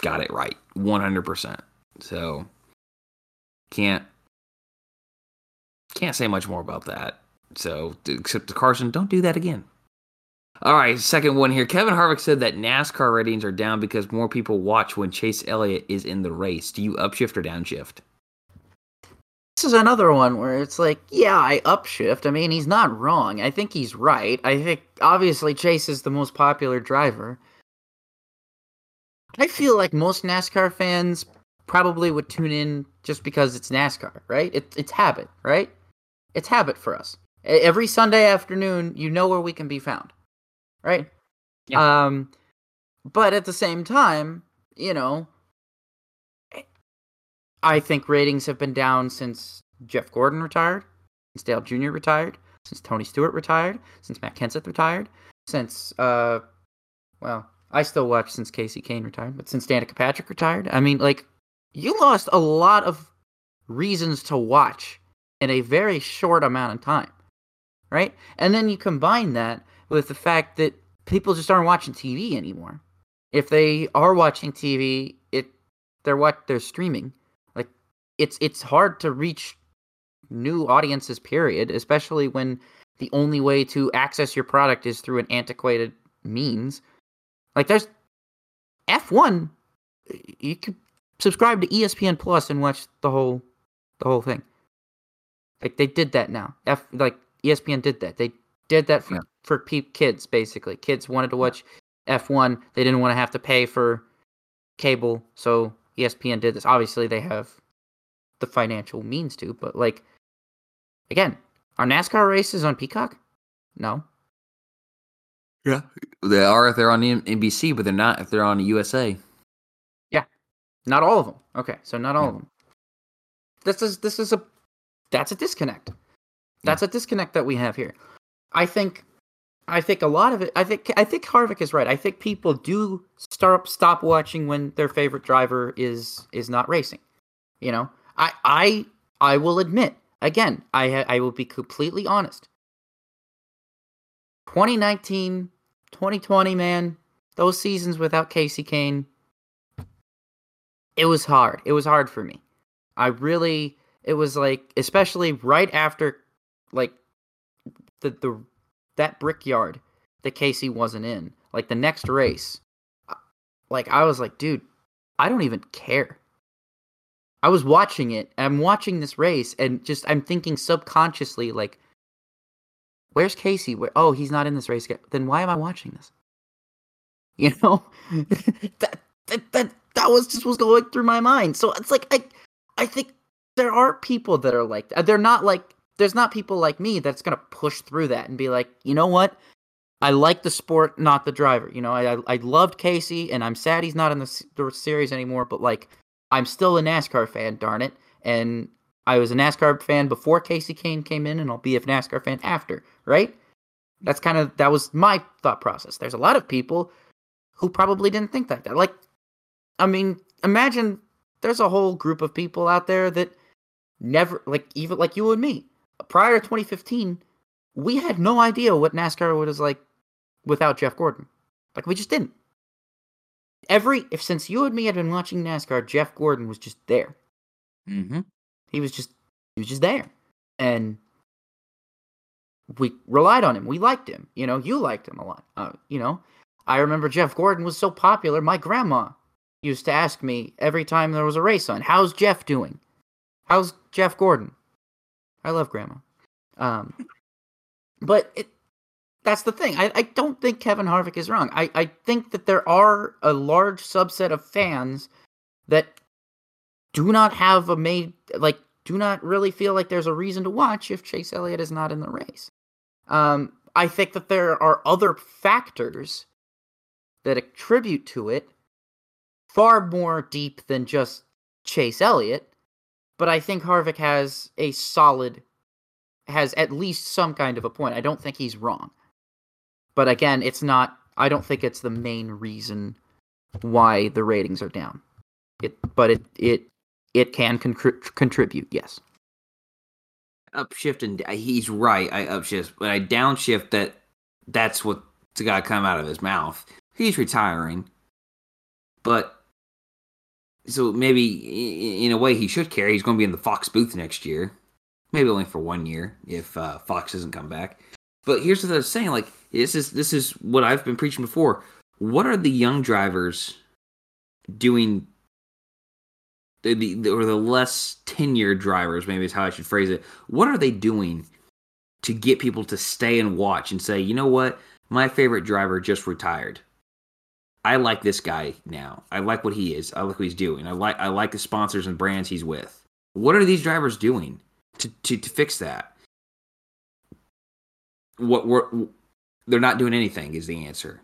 got it right, one hundred percent. So can't can't say much more about that. So except to Carson, don't do that again. All right, second one here. Kevin Harvick said that NASCAR ratings are down because more people watch when Chase Elliott is in the race. Do you upshift or downshift? This is another one where it's like, yeah, I upshift. I mean, he's not wrong. I think he's right. I think obviously Chase is the most popular driver. I feel like most NASCAR fans probably would tune in just because it's NASCAR, right? It, it's habit, right? It's habit for us. Every Sunday afternoon, you know where we can be found, right? Um, but at the same time, you know, I think ratings have been down since Jeff Gordon retired, since Dale Jr. retired. since Tony Stewart retired, since Matt Kenseth retired, since uh, well, I still watch since Casey Kahne retired, but since Danica Patrick retired, I mean, like, you lost a lot of reasons to watch in a very short amount of time, right? And then you combine that with the fact that people just aren't watching TV anymore. If they are watching TV, it they're what they're streaming. Like it's it's hard to reach new audiences period, especially when the only way to access your product is through an antiquated means. Like there's F1 you could subscribe to ESPN Plus and watch the whole the whole thing. Like they did that now. F like ESPN did that. They did that for yeah. For pe- kids basically. Kids wanted to hmm. watch F1. They didn't want to have to pay for cable, so ESPN did this. Obviously, they have the financial means to, but like again, are NASCAR races on Peacock? No. Yeah, they are if they're on NBC, but they're not if they're on USA. Yeah, not all of them. Okay, so not all yeah. of them. This is this is a that's a disconnect. That's yeah. a disconnect that we have here. I think I think a lot of it I think I think Harvick is right. I think people do stop stop watching when their favorite driver is is not racing. You know? I I I will admit again, I I will be completely honest. 2019, 2020, man, those seasons without Casey Kahne, it was hard. It was hard for me. I really, it was like, especially right after, like, the the that brickyard that Casey wasn't in, like the next race, like I was like, dude, I don't even care. I was watching it. I'm watching this race, and just I'm thinking subconsciously, like, where's Casey? Where? Oh, he's not in this race. Then why am I watching this? You know, that, that that that was just was going through my mind. So it's like I I think there are people that are like they're not like there's not people like me that's gonna push through that and be like, you know what? I like the sport, not the driver. You know, I I loved Casey, and I'm sad he's not in the, the series anymore. But like, I'm still a NASCAR fan, darn it. And I was a NASCAR fan before Casey Kahne came in, and I'll be a NASCAR fan after, right? That's kind of that was my thought process. There's a lot of people who probably didn't think like that. Like, I mean, imagine there's a whole group of people out there that never, like, even like you and me, prior to 2015, we had no idea what NASCAR was like without Jeff Gordon. Like, we just didn't. Every, if since you and me had been watching NASCAR, Jeff Gordon was just there. Mm-hmm. He was just, he was just there. And we relied on him. We liked him. You know, you liked him a lot. Uh, you know, I remember Jeff Gordon was so popular. My grandma used to ask me every time there was a race on, "How's Jeff doing? How's Jeff Gordon?" I love grandma. Um, but it, that's the thing. I, I don't think Kevin Harvick is wrong. I, I think that there are a large subset of fans that do not have a made like do not really feel like there's a reason to watch if Chase Elliott is not in the race. Um, I think that there are other factors that attribute to it far more deep than just Chase Elliott. But I think Harvick has a solid, has at least some kind of a point. I don't think he's wrong. But again, it's not, I don't think it's the main reason why the ratings are down. It, but it, it, it can con- contribute, yes. Upshift and uh, he's right. I upshift, but I downshift that. That's what the guy come out of his mouth. He's retiring, but so maybe in a way he should care. He's going to be in the Fox booth next year, maybe only for one year if uh, Fox doesn't come back. But here's what I was saying: like this is this is what I've been preaching before. What are the young drivers doing? The, the or the less tenured drivers, maybe is how I should phrase it. What are they doing to get people to stay and watch and say, you know what, my favorite driver just retired. I like this guy now. I like what he is. I like what he's doing. I like I like the sponsors and brands he's with. What are these drivers doing to to, to fix that? What we're they're not doing anything is the answer.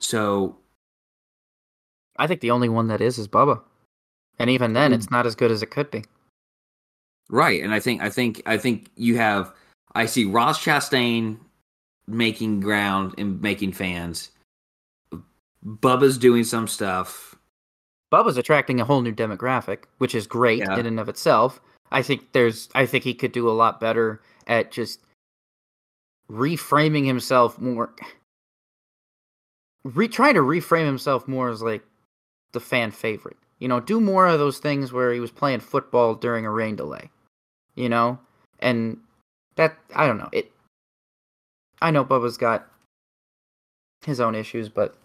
So I think the only one that is is Bubba. And even then it's hmm. not as good as it could be. Right. And I think I think I think you have I see Ross Chastain making ground and making fans. Bubba's doing some stuff. Bubba's attracting a whole new demographic, which is great Yeah. in and of itself. I think there's I think he could do a lot better at just reframing himself more re trying to reframe himself more as like the fan favorite. You know, do more of those things where he was playing football during a rain delay. You know? And that I don't know. It I know Bubba's got his own issues, but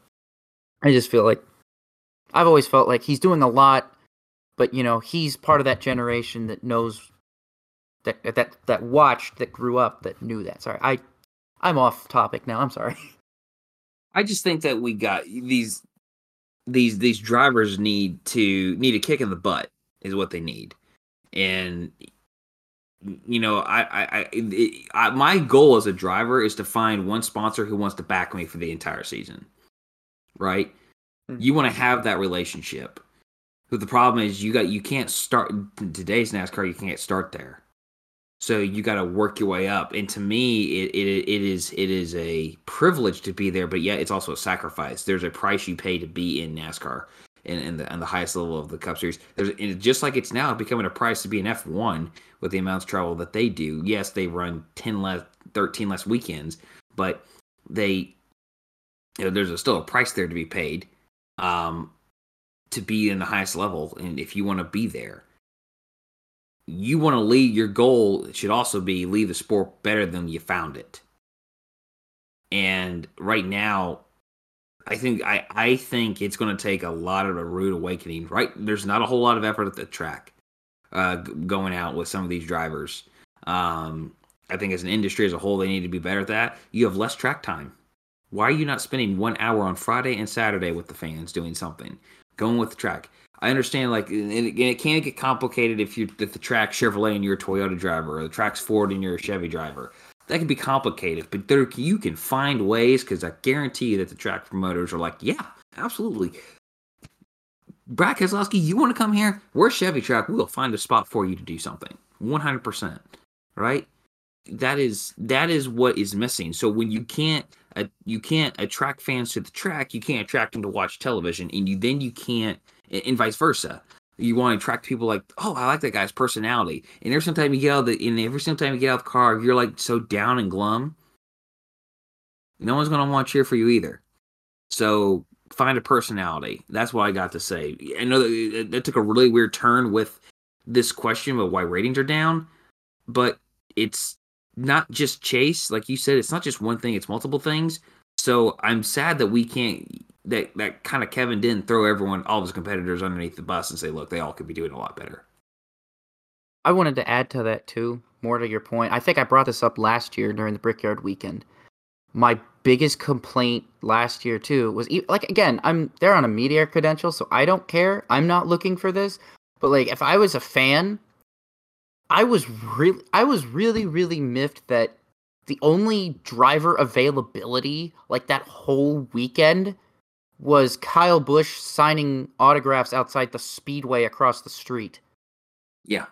I just feel like I've always felt like he's doing a lot, but you know, he's part of that generation that knows that that that watched, that grew up, that knew that. Sorry, I I'm off topic now. I'm sorry. I just think that we got these these these drivers need to need a kick in the butt is what they need, and you know I I, I, I my goal as a driver is to find one sponsor who wants to back me for the entire season, right? Mhm. You want to have that relationship. But the problem is you got you can't start today's NASCAR. You can't start there. So you got to work your way up, and to me, it, it it is it is a privilege to be there, but yet it's also a sacrifice. There's a price you pay to be in NASCAR, and in the on the highest level of the Cup Series. There's and just like it's now becoming a price to be an F1 with the amounts of travel that they do. Yes, they run ten less, thirteen less weekends, but they you know, there's a, still a price there to be paid um, to be in the highest level, and if you want to be there you want to leave your goal should also be leave the sport better than you found it. And right now i think i i think it's going to take a lot of a rude awakening right? There's not a whole lot of effort at the track uh going out with some of these drivers. Um i think as an industry as a whole they need to be better at that. You have less track time why are you not spending one hour on friday and saturday with the fans doing something going with the track I understand, like, and it, can get complicated if you if the track Chevrolet and you're a Toyota driver, or the track's Ford and you're a Chevy driver. That can be complicated, but there you can find ways because I guarantee you that the track promoters are like, yeah, absolutely. Brad Keselowski, you want to come here? We're Chevy track. We'll find a spot for you to do something. One hundred percent, right? That is that is what is missing. So when you can't you can't attract fans to the track, you can't attract them to watch television, and you then you can't and vice versa. You want to attract people like, oh, I like that guy's personality. And every single time you get out of the, and every single time you get out of the car, you're like so down and glum. No one's gonna want to cheer for you either. So find a personality. That's what I got to say. I know that it took a really weird turn with this question about why ratings are down, but it's not just Chase, like you said. It's not just one thing; it's multiple things. So I'm sad that we can't that that kind of Kevin didn't throw everyone, all of his competitors, underneath the bus and say, look, they all could be doing a lot better. I wanted to add to that too, more to your point. I think I brought this up last year during the Brickyard weekend. My biggest complaint last year too was like again, I'm there on a media credential, so I don't care. I'm not looking for this, but like if I was a fan, I was really I was really really miffed that the only driver availability like that whole weekend was Kyle Busch signing autographs outside the speedway across the street Yeah.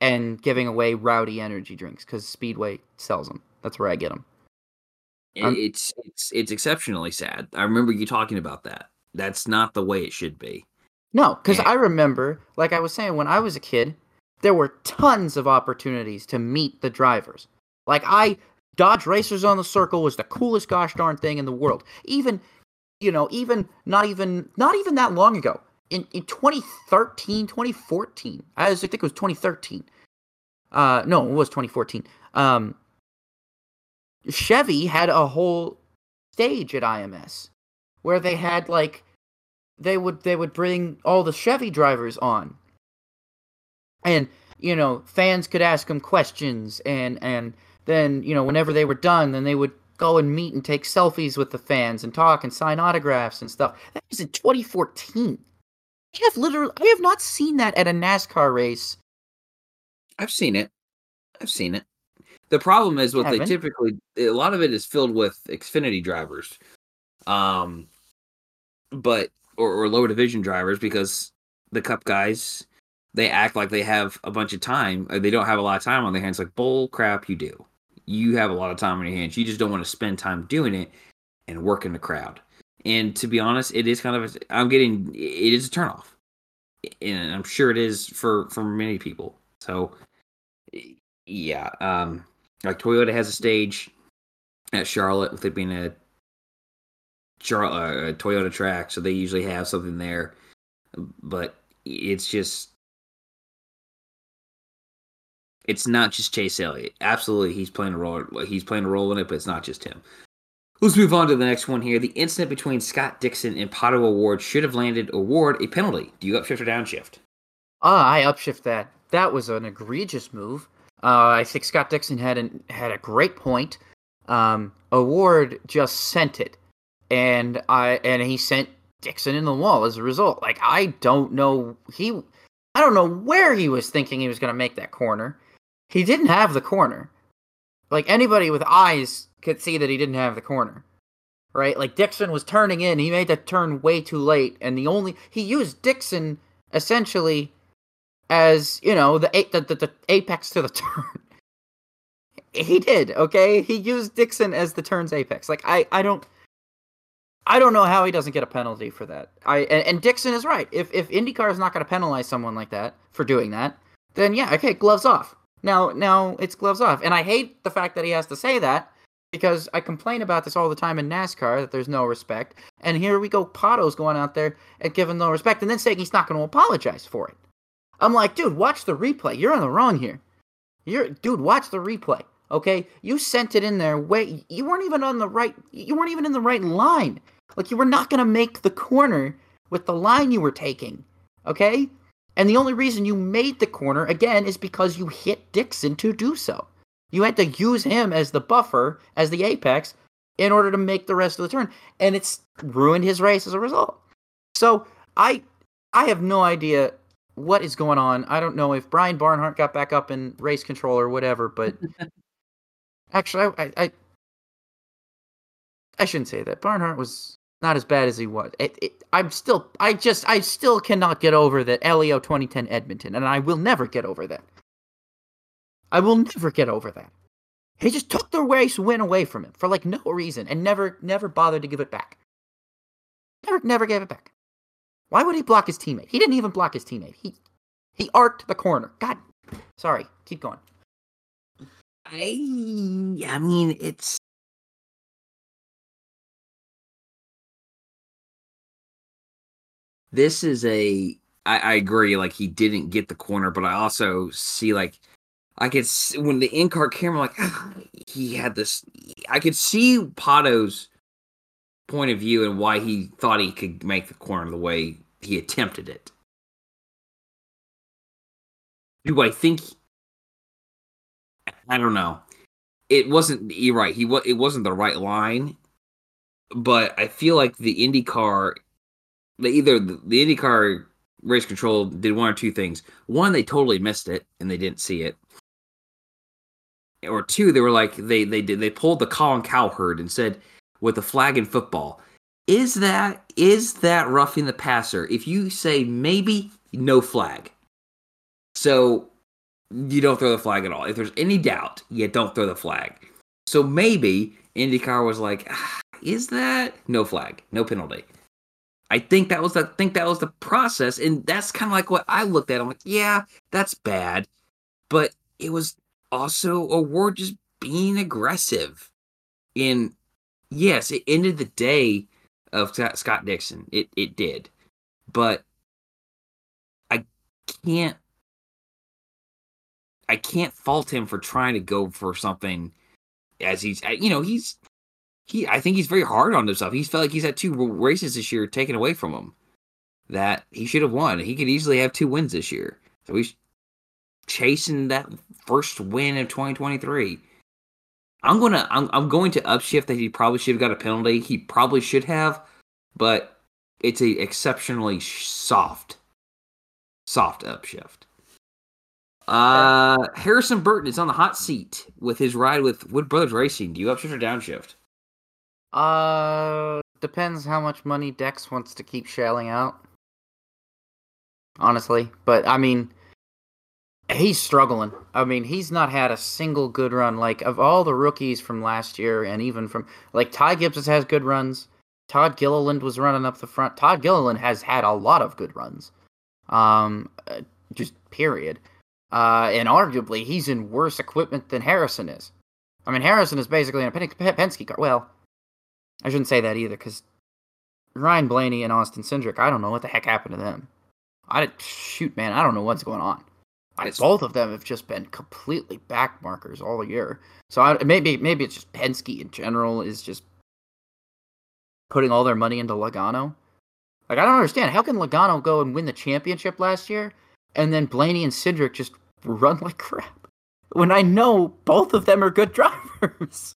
and giving away rowdy energy drinks because Speedway sells them. That's where I get them. Um, it's it's it's exceptionally sad. I remember you talking about that. That's not the way it should be. No, because. I remember, like I was saying, when I was a kid, there were tons of opportunities to meet the drivers. Like I, Dodge Racers on the Circle was the coolest gosh darn thing in the world. Even, you know, even not even not even that long ago. In in 2013, 2014, I was- I think it was 2013. Uh, no, it was 2014. Um, Chevy had a whole stage at IMS where they had like they would they would bring all the Chevy drivers on. And you know, fans could ask them questions and and then, you know, whenever they were done, then they would go and meet and take selfies with the fans and talk and sign autographs and stuff. That was in 2014. I have literally I have not seen that at a NASCAR race. I've seen it. I've seen it. The problem is what they typically a lot of it is filled with Xfinity drivers, um, but or, or lower division drivers because the Cup guys they act like they have a bunch of time. or They don't have a lot of time on their hands. Like bull crap, you do. you have a lot of time on your hands. You just don't want to spend time doing it and working the crowd. And to be honest, it is kind of I'm getting it is a turnoff, and I'm sure it is for for many people. So yeah, um, like Toyota has a stage at Charlotte with it being a, Charlotte, uh, a Toyota track, so they usually have something there. But it's just it's not just Chase Elliott. Absolutely, he's playing a role. He's playing a role in it, but it's not just him. Let's move on to the next one here. The incident between Scott Dixon and Pato O'Ward should have landed O'Ward a penalty. Do you upshift or downshift? Ah, I upshift that. That was an egregious move. Uh, I think Scott Dixon had an, had a great point. Um, O'Ward just sent it, and I and he sent Dixon in the wall as a result. Like I don't know he, I don't know where he was thinking he was going to make that corner. He didn't have the corner. Like anybody with eyes could see that he didn't have the corner. Right? Like Dixon was turning in, he made that turn way too late, and the only he used Dixon essentially as you know the the, the, the apex to the turn. he did, okay. He used Dixon as the turn's apex. Like I, I don't, I don't know how he doesn't get a penalty for that. I and, and Dixon is right. If if IndyCar is not going to penalize someone like that for doing that, then yeah, okay, gloves off. Now now it's gloves off, and I hate the fact that he has to say that because I complain about this all the time in NASCAR that there's no respect, and here we go, Pato's going out there and giving no respect, and then saying he's not going to apologize for it. I'm like, dude, watch the replay. You're on the wrong here. You're, dude, watch the replay. Okay, you sent it in there. Wait, you weren't even on the right. You weren't even in the right line. Like you were not gonna make the corner with the line you were taking. Okay, and the only reason you made the corner again is because you hit Dixon to do so. You had to use him as the buffer, as the apex, in order to make the rest of the turn, and it's ruined his race as a result. So I, I have no idea what is going on. I don't know if Brian Barnhart got back up in race control or whatever, but actually, I, I, I shouldn't say that. Barnhart was not as bad as he was. It, it, I'm still, I just, I still cannot get over that Helio 2010 Edmonton, and I will never get over that. I will never get over that. He just took the race win away from him for like no reason and never, never bothered to give it back. Never, never gave it back. Why would he block his teammate? He didn't even block his teammate. He he arced the corner. God, sorry. Keep going. I I mean it's this is a I, I agree like he didn't get the corner but i also see like i could see, when the in-car camera like he had this i could see pato's point of view and why he thought he could make the corner the way he attempted it. Do I think? I don't know. It wasn't. Right. He It wasn't the right line, but I feel like the IndyCar, the either the, the IndyCar race control did one or two things. One, they totally missed it and they didn't see it. Or two, they were like they they did they pulled the Colin Cowherd and said with the flag in football. Is that is that roughing the passer? If you say maybe, no flag. So you don't throw the flag at all. If there's any doubt, you don't throw the flag. So maybe IndyCar was like, ah, is that no flag, no penalty? I think that was the I think that was the process, and that's kind of like what I looked at. I'm like, yeah, that's bad, but it was also O'Ward just being aggressive. In yes, it ended the day of Scott Dixon. It it did, but I can't I can't fault him for trying to go for something as he's you know he's he I think he's very hard on himself. He's felt like he's had two races this year taken away from him that he should have won. He could easily have two wins this year. So he's chasing that first win of 2023. I'm gonna I'm, I'm going to upshift that he probably should have got a penalty. He probably should have, but it's a exceptionally soft, soft upshift. Uh, Harrison Burton is on the hot seat with his ride with Wood Brothers Racing. Do you upshift or downshift? Uh, depends how much money Dex wants to keep shelling out. Honestly, but I mean, he's struggling. I mean, he's not had a single good run. Like of all the rookies from last year, and even from like Ty Gibbs has good runs. Todd Gilliland was running up the front. Todd Gilliland has had a lot of good runs. Um, uh, just period. Uh, and arguably, he's in worse equipment than Harrison is. I mean, Harrison is basically in a Penske car. Well, I shouldn't say that either because Ryan Blaney and Austin Cindric, I don't know what the heck happened to them. I shoot, man, I don't know what's going on. I, both of them have just been completely back markers all year. So I, maybe maybe it's just Penske in general is just putting all their money into Logano. Like I don't understand how can Logano go and win the championship last year, and then Blaney and Cindric just run like crap when I know both of them are good drivers.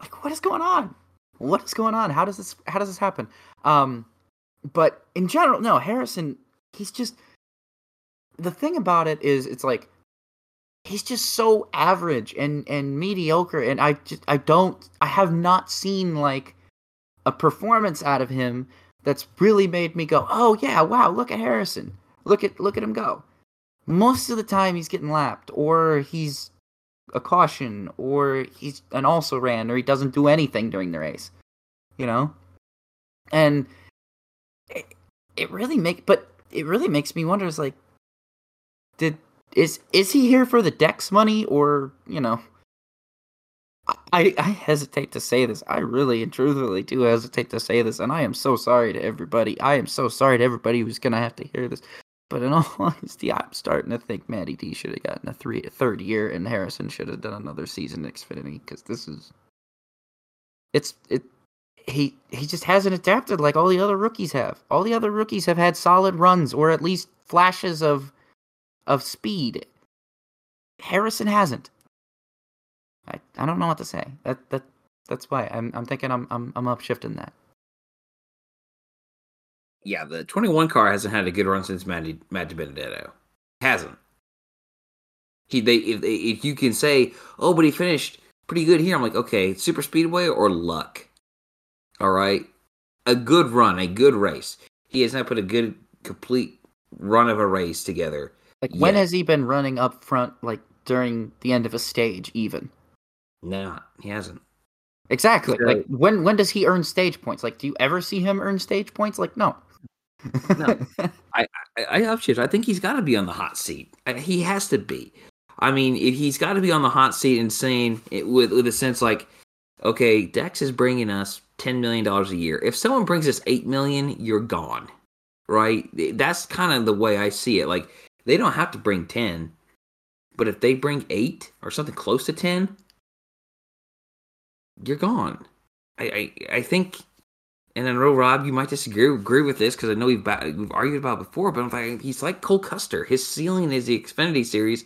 Like what is going on? What is going on? How does this how does this happen? Um, but in general, no Harrison. He's just the thing about it is it's like he's just so average and and mediocre and i just i don't i have not seen like a performance out of him that's really made me go oh yeah wow look at harrison look at look at him go most of the time he's getting lapped or he's a caution or he's an also ran or he doesn't do anything during the race you know and it, it really make but it really makes me wonder is like did is is he here for the Dex money or you know? I I hesitate to say this. I really and truthfully do hesitate to say this, and I am so sorry to everybody. I am so sorry to everybody who's gonna have to hear this. But in all honesty, I'm starting to think Matty D should have gotten a three a third year, and Harrison should have done another season in Xfinity because this is it's it he he just hasn't adapted like all the other rookies have. All the other rookies have had solid runs or at least flashes of of speed. Harrison hasn't. I, I don't know what to say. That that that's why I'm I'm thinking I'm I'm I'm upshifting that. Yeah, the 21 car hasn't had a good run since Matt Matt DiBenedetto. Hasn't. He they if they, if you can say, "Oh, but he finished pretty good here." I'm like, "Okay, super speedway or luck?" All right. A good run, a good race. He has not put a good complete run of a race together like when has he been running up front like during the end of a stage even? No, he hasn't. Exactly. Like when when does he earn stage points? Like do you ever see him earn stage points? Like no. No. I I I, I think he's got to be on the hot seat. He has to be. I mean, he's got to be on the hot seat and saying it with with a sense like, okay, Dex is bringing us ten million dollars a year. If someone brings us eight million, you're gone, right? That's kind of the way I see it. Like they don't have to bring 10. But if they bring 8 or something close to 10, you're gone. I, I, I think, and I know Rob, you might disagree agree with this because I know we've we've argued about it before, but I'm like, he's like Cole Custer. His ceiling is the Xfinity Series,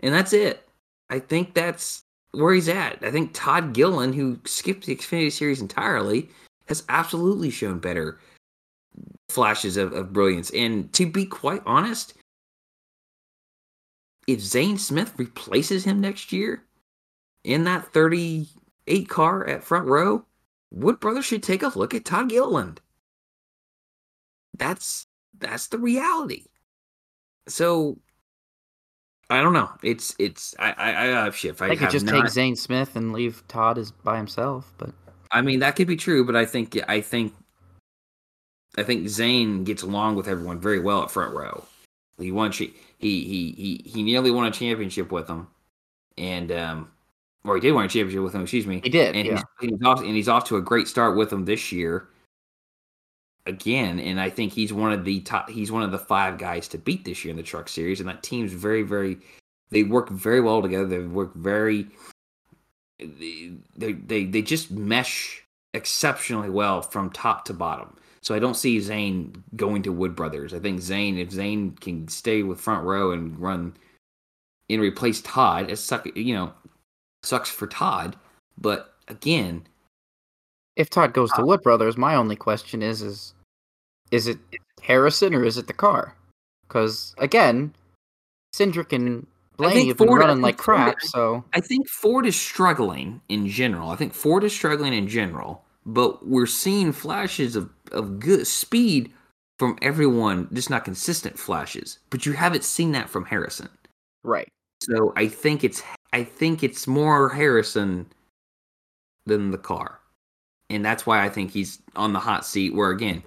and that's it. I think that's where he's at. I think Todd Gilliland, who skipped the Xfinity Series entirely, has absolutely shown better flashes of, of brilliance. And to be quite honest, if Zane Smith replaces him next year in that 38 car at front row, Wood Brothers should take a look at Todd Gilliland. That's that's the reality. So I don't know. It's it's I I, I have shift. I, I could just not, take Zane Smith and leave Todd as by himself, but I mean that could be true, but I think I think I think Zane gets along with everyone very well at front row. He won he he he he nearly won a championship with them, and um, or he did win a championship with them. Excuse me. He did. And yeah. he's, he's off and he's off to a great start with them this year. Again, and I think he's one of the top. He's one of the five guys to beat this year in the Truck Series, and that team's very very. They work very well together. They work very. They they they just mesh exceptionally well from top to bottom. So I don't see Zane going to Wood Brothers. I think Zane, if Zane can stay with front row and run and replace Todd, it's suck. You know, sucks for Todd. But again, if Todd goes to uh, Wood Brothers, my only question is: is is it Harrison or is it the car? Because again, Cindric and Blaney have been Ford, running like crap. Ford, so I think Ford is struggling in general. I think Ford is struggling in general but we're seeing flashes of, of good speed from everyone, just not consistent flashes. But you haven't seen that from Harrison. Right. So I think it's I think it's more Harrison than the car. And that's why I think he's on the hot seat where again,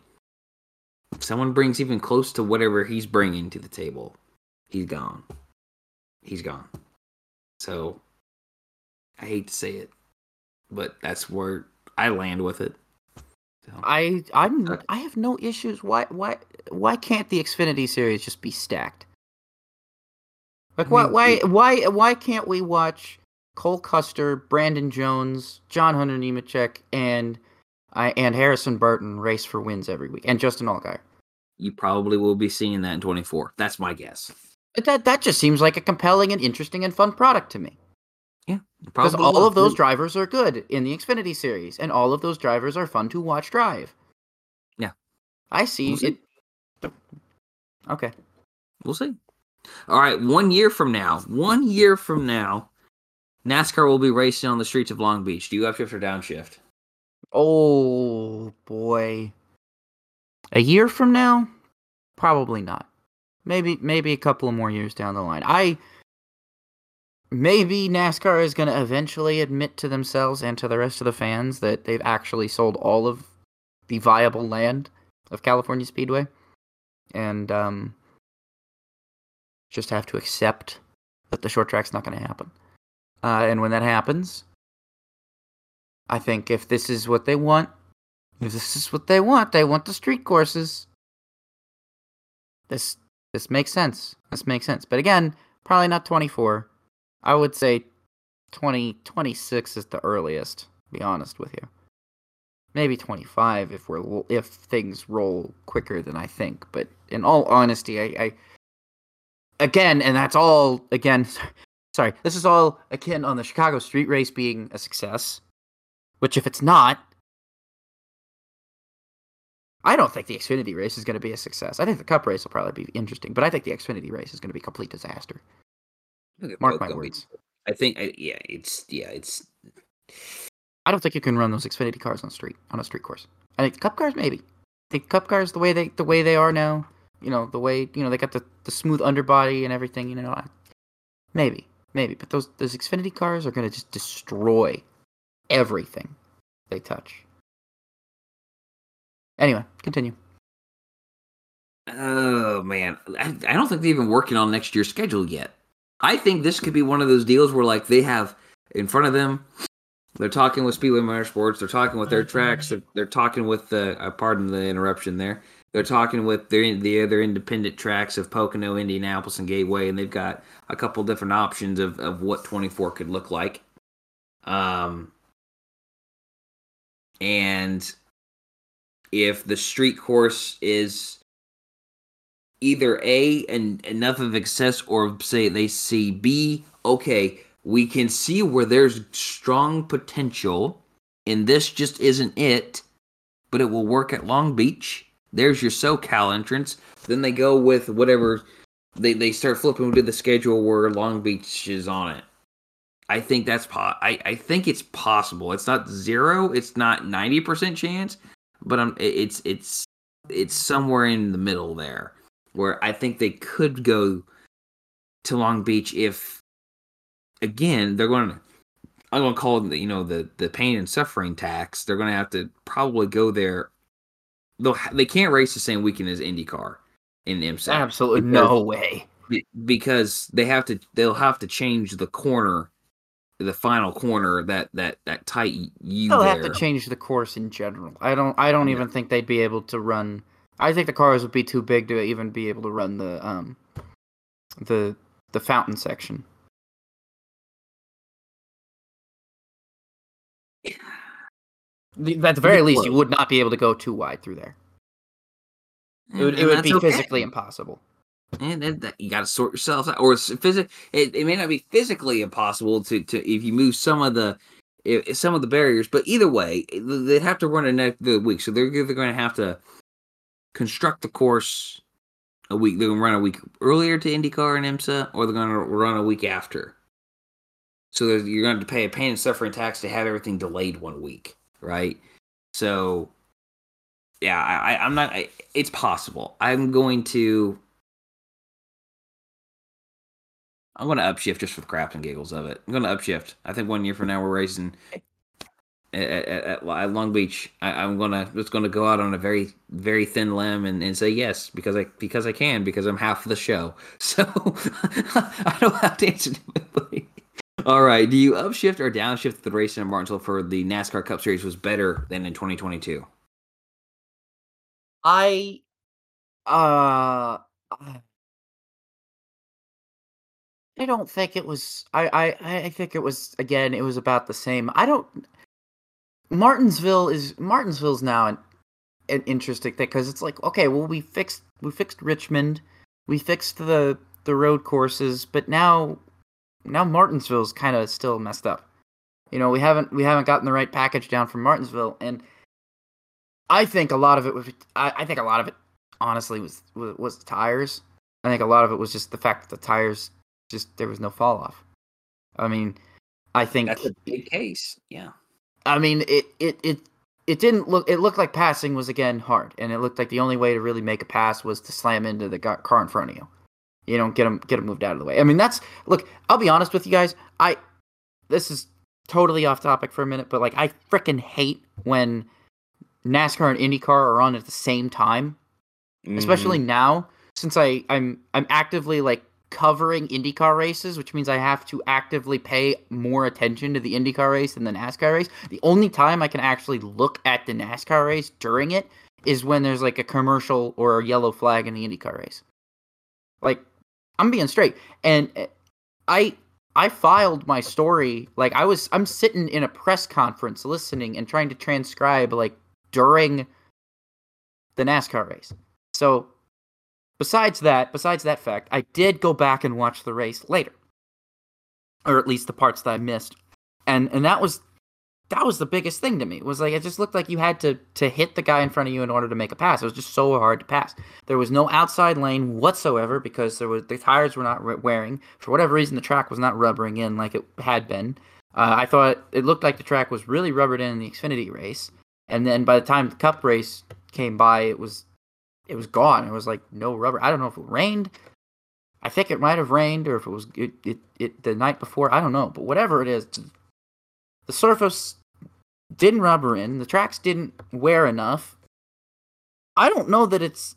if someone brings even close to whatever he's bringing to the table, he's gone. He's gone. So I hate to say it, but that's where I land with it. So, I I'm uh, I have no issues. Why why why can't the Xfinity series just be stacked? Like why why why why can't we watch Cole Custer, Brandon Jones, John Hunter Nemechek, and I and Harrison Burton race for wins every week, and Justin Allgaier? you probably will be seeing that in 24. That's my guess. That that just seems like a compelling and interesting and fun product to me. Yeah, Because all of those drivers are good in the Xfinity series, and all of those drivers are fun to watch drive. Yeah. I see We'll see. it. Okay. We'll see. All right, one year from now, one year from now, NASCAR will be racing on the streets of Long Beach. Do you upshift or downshift? Oh boy. A year from now? Probably not. Maybe maybe a couple of more years down the line. I maybe NASCAR is going to eventually admit to themselves and to the rest of the fans that they've actually sold all of the viable land of California Speedway and um just have to accept that the short track's not going to happen. Uh, and when that happens, I think if this is what they want, if this is what they want, they want the street courses. This this makes sense. This makes sense. But again, probably not 24. I would say 2026 is the earliest. Be honest with you. Maybe 25 if we're if things roll quicker than I think. But in all honesty, I, I again, and that's all again. Sorry, this is all akin on the Chicago street race being a success. Which, if it's not, I don't think the Xfinity race is going to be a success. I think the Cup race will probably be interesting, but I think the Xfinity race is going to be a complete disaster. Mark my words. I think, I, yeah, it's yeah, it's I don't think you can run those Xfinity cars on street on a street course. I think Cup cars maybe. I think Cup cars the way they the way they are now, you know, the way you know they got the, the smooth underbody and everything. You know, I, maybe maybe, but those those Xfinity cars are to just destroy everything they touch. Anyway, continue. oh man, I, I don't think they're even working on next year's schedule yet. I think this could be one of those deals where like they have in front of them. They're talking with Speedway Motorsports. They're talking with their tracks. They're, they're talking with the. Uh, pardon the interruption there. They're talking with their the other independent tracks of Pocono, Indianapolis, and Gateway, and they've got a couple different options of, of what 24 could look like. Um, and if the street course is either A and enough of excess or say they see B, okay, we can see where there's strong potential and this just isn't it, but it will work at Long Beach. There's your SoCal entrance. Then they go with whatever they, they start flipping to the schedule where Long Beach is on it. I think that's po- I, I think it's possible. It's not zero, it's not 90% chance, but I'm it's it's it's somewhere in the middle there where I think they could go to Long Beach if again they're going to I'm going to call it the, you know the the pain and suffering tax. They're going to have to probably go there. They'll they can't race the same weekend as IndyCar in IMSA Absolutely because- no way. because they have to they'll have to change the corner the final corner that that that tight U They'll there. have to change the course in general. I don't. I don't Yeah. even think they'd be able to run. I think the cars would be too big to even be able to run the um, the the fountain section. At the very least, you would not be able to go too wide through there. It would, And- it would be okay. physically impossible. and, and that, you got to sort yourself out or it's physic it, it may not be physically impossible to to if you move some of the if, some of the barriers but either way they'd have to run a next the week so they're, they're going to have to construct the course a week they're going to run a week earlier to IndyCar and IMSA or they're going to run a week after so you're going to pay a pain and suffering tax to have everything delayed one week right so yeah, I, I'm not. I, it's possible. I'm going to. I'm going to upshift just for the craps and giggles of it. I'm going to upshift. I think one year from now we're racing at, at, at Long Beach. I, am gonna just gonna go out on a very very thin limb and, and say yes because I because I can because I'm half the show. So I don't have to answer typically. All right. Do you upshift or downshift the racing in Martinsville for the NASCAR Cup Series was better than in 2022? I uh I don't think it was I, I I think it was again it was about the same. I don't Martinsville is Martinsville's now an, an interesting thing because it's like okay, well we fixed we fixed Richmond, we fixed the the road courses, but now now Martinsville's kind of still messed up. You know, we haven't we haven't gotten the right package down from Martinsville, and I think a lot of it was I, I think a lot of it honestly was, was was tires. I think a lot of it was just the fact that the tires just there was no fall off. I mean, I think that's a big case. Yeah. I mean, it it it it didn't look. It looked like passing was again hard, and it looked like the only way to really make a pass was to slam into the car in front of you. You know, get them get them moved out of the way. I mean, that's look. I'll be honest with you guys. I this is totally off topic for a minute, but like I freaking hate when NASCAR and IndyCar are on at the same time, mm-hmm. especially now since I I'm I'm actively like covering IndyCar races, which means I have to actively pay more attention to the IndyCar race than the NASCAR race. The only time I can actually look at the NASCAR race during it is when there's like a commercial or a yellow flag in the IndyCar race. Like I'm being straight. And eh, I I filed my story like I was I'm sitting in a press conference listening and trying to transcribe like during the NASCAR race. So Besides that, besides that fact, I did go back and watch the race later. Or at least the parts that I missed. And and that was that was the biggest thing to me. It was like it just looked like you had to to hit the guy in front of you in order to make a pass. It was just so hard to pass. There was no outside lane whatsoever because there was the tires were not wearing for whatever reason. The track was not rubbering in like it had been. Uh, I thought it looked like the track was really rubbered in in the Xfinity race, and then by the time the Cup race came by, it was it was gone. It was like no rubber. I don't know if it rained. I think it might have rained, or if it was it, it, it the night before. I don't know, but whatever it is, the surface didn't rubber in. The tracks didn't wear enough. I don't know that it's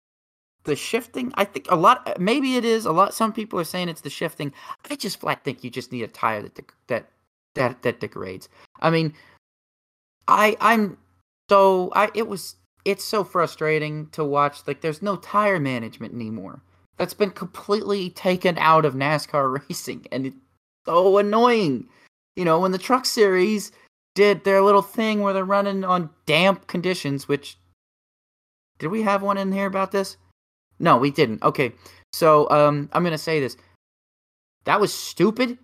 the shifting. I think a lot. Maybe it is a lot. Some people are saying it's the shifting. I just flat think you just need a tire that that that that degrades. I mean, I I'm so I it was it's so frustrating to watch. Like, there's no tire management anymore. That's been completely taken out of NASCAR racing, and it's so annoying. You know, when the Truck Series did their little thing where they're running on damp conditions, which did we have one in here about this? No, we didn't. Okay, so um, I'm gonna say this. That was stupid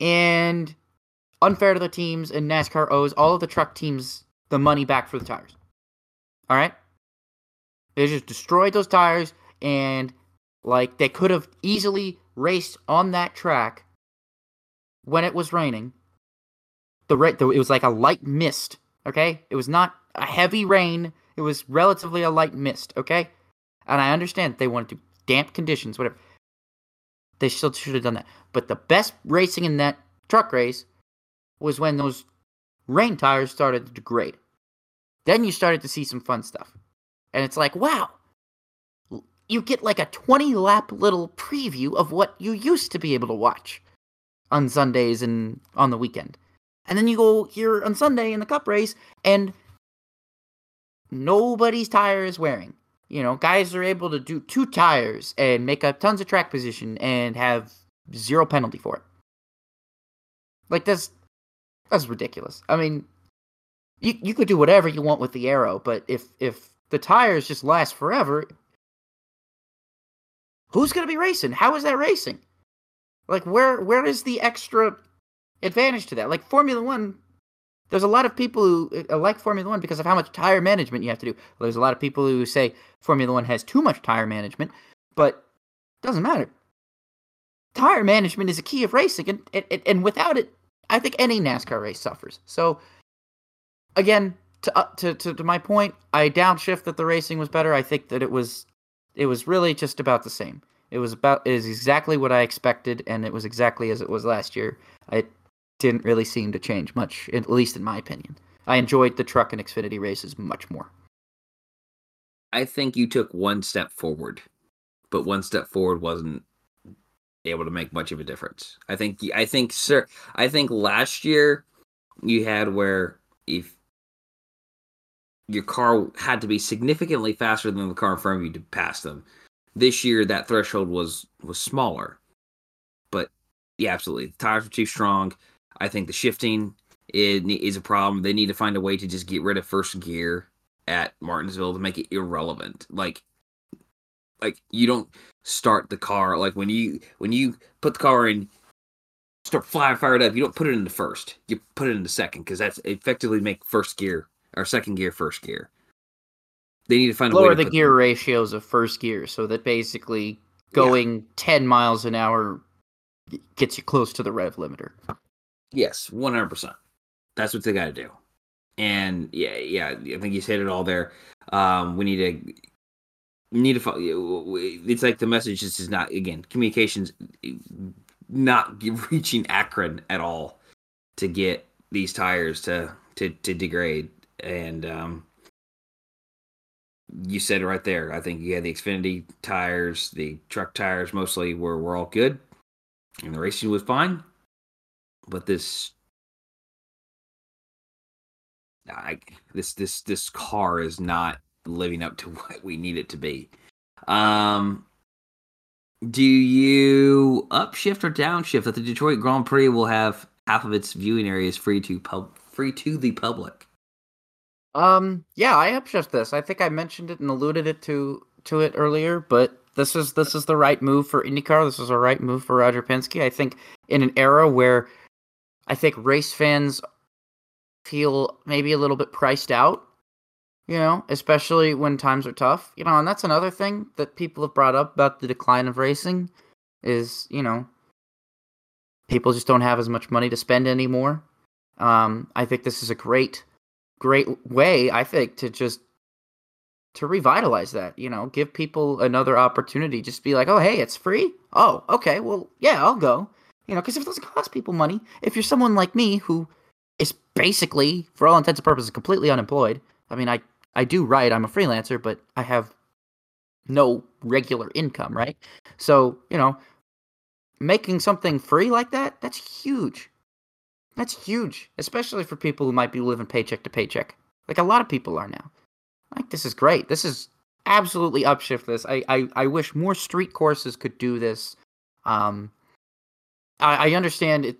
and unfair to the teams, and NASCAR owes all of the truck teams the money back for the tires. All right. They just destroyed those tires and like they could have easily raced on that track when it was raining. The ra- it was like a light mist, okay? It was not a heavy rain. It was relatively a light mist, okay? And I understand they wanted to damp conditions, whatever. They still should have done that. But the best racing in that truck race was when those rain tires started to degrade. Then you started to see some fun stuff. And it's like, wow, you get like a 20 lap little preview of what you used to be able to watch on Sundays and on the weekend. And then you go here on Sunday in the cup race and nobody's tire is wearing. You know, guys are able to do two tires and make up tons of track position and have zero penalty for it. Like that's that's ridiculous. I mean, you you could do whatever you want with the arrow, but if if the tires just last forever, who's going to be racing? How is that racing? Like where where is the extra advantage to that? Like Formula 1 there's a lot of people who uh, like Formula 1 because of how much tire management you have to do. There's a lot of people who say Formula 1 has too much tire management, but it doesn't matter. Tire management is a key of racing and, and and without it, I think any NASCAR race suffers. So again, to, uh, to to to my point, I downshift that the racing was better. I think that it was it was really just about the same. It was about it is exactly what I expected, and it was exactly as it was last year. It didn't really seem to change much, at least in my opinion. I enjoyed the truck and Xfinity races much more. I think you took one step forward, but one step forward wasn't able to make much of a difference. I think I think sir I think last year you had where if your car had to be significantly faster than the car in front of you to pass them. This year that threshold was was smaller. But yeah, absolutely. The tires were too strong. I think the shifting is, a problem. They need to find a way to just get rid of first gear at Martinsville to make it irrelevant. Like like you don't start the car like when you when you put the car in start flying fired up you don't put it in the first you put it in the second because that's effectively make first gear or second gear first gear they need to find lower a way the gear them. ratios of first gear so that basically going yeah. 10 miles an hour gets you close to the rev limiter yes 100% that's what they got to do and yeah yeah i think you said it all there um, we need to need to follow. It's like the message is, is not again communications not reaching Akron at all to get these tires to to to degrade and um you said it right there. I think you had the Xfinity tires, the truck tires mostly were were all good, and the racing was fine. But this, I this this this car is not living up to what we need it to be. Um, do you upshift or downshift that the Detroit Grand Prix will have half of its viewing areas free to pub free to the public? Um, yeah, I upshift this. I think I mentioned it and alluded it to to it earlier, but this is this is the right move for IndyCar. This is the right move for Roger Penske. I think in an era where I think race fans feel maybe a little bit priced out you know, especially when times are tough. You know, and that's another thing that people have brought up about the decline of racing is, you know, people just don't have as much money to spend anymore. Um, I think this is a great, great way, I think, to just to revitalize that, you know, give people another opportunity. Just be like, oh, hey, it's free. Oh, okay, well, yeah, I'll go. You know, because if it doesn't cost people money, if you're someone like me who is basically, for all intents and purposes, completely unemployed. I mean, I I do write. I'm a freelancer, but I have no regular income, right? So, you know, making something free like that, that's huge. That's huge, especially for people who might be living paycheck to paycheck. Like a lot of people are now. Like this is great. This is absolutely upshift this. I I, I wish more street courses could do this. Um I, I understand it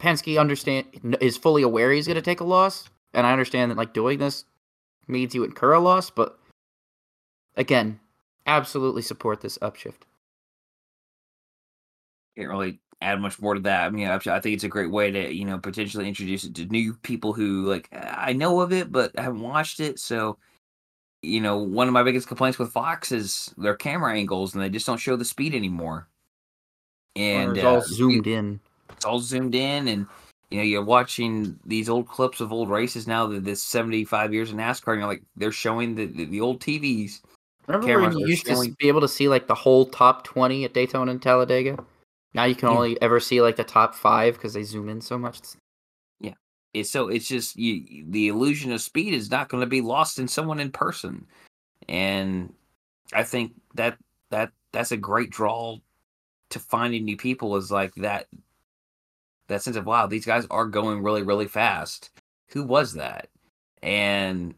Penske understand is fully aware he's gonna take a loss. And I understand that like doing this means you incur a loss, but again, absolutely support this upshift. Can't really add much more to that. I mean, I think it's a great way to you know potentially introduce it to new people who like I know of it, but I haven't watched it. So, you know, one of my biggest complaints with Fox is their camera angles, and they just don't show the speed anymore. And it's uh, all zoomed in. It's all zoomed in, and you know, you're watching these old clips of old races now that this 75 years of NASCAR, and you're like, they're showing the, the, the old TVs. Remember when you used showing... to be able to see like the whole top 20 at Daytona and Talladega? Now you can yeah. only ever see like the top five because they zoom in so much. Yeah. It's so it's just you, the illusion of speed is not going to be lost in someone in person. And I think that that that's a great draw to finding new people is like that that sense of wow, these guys are going really, really fast. Who was that? And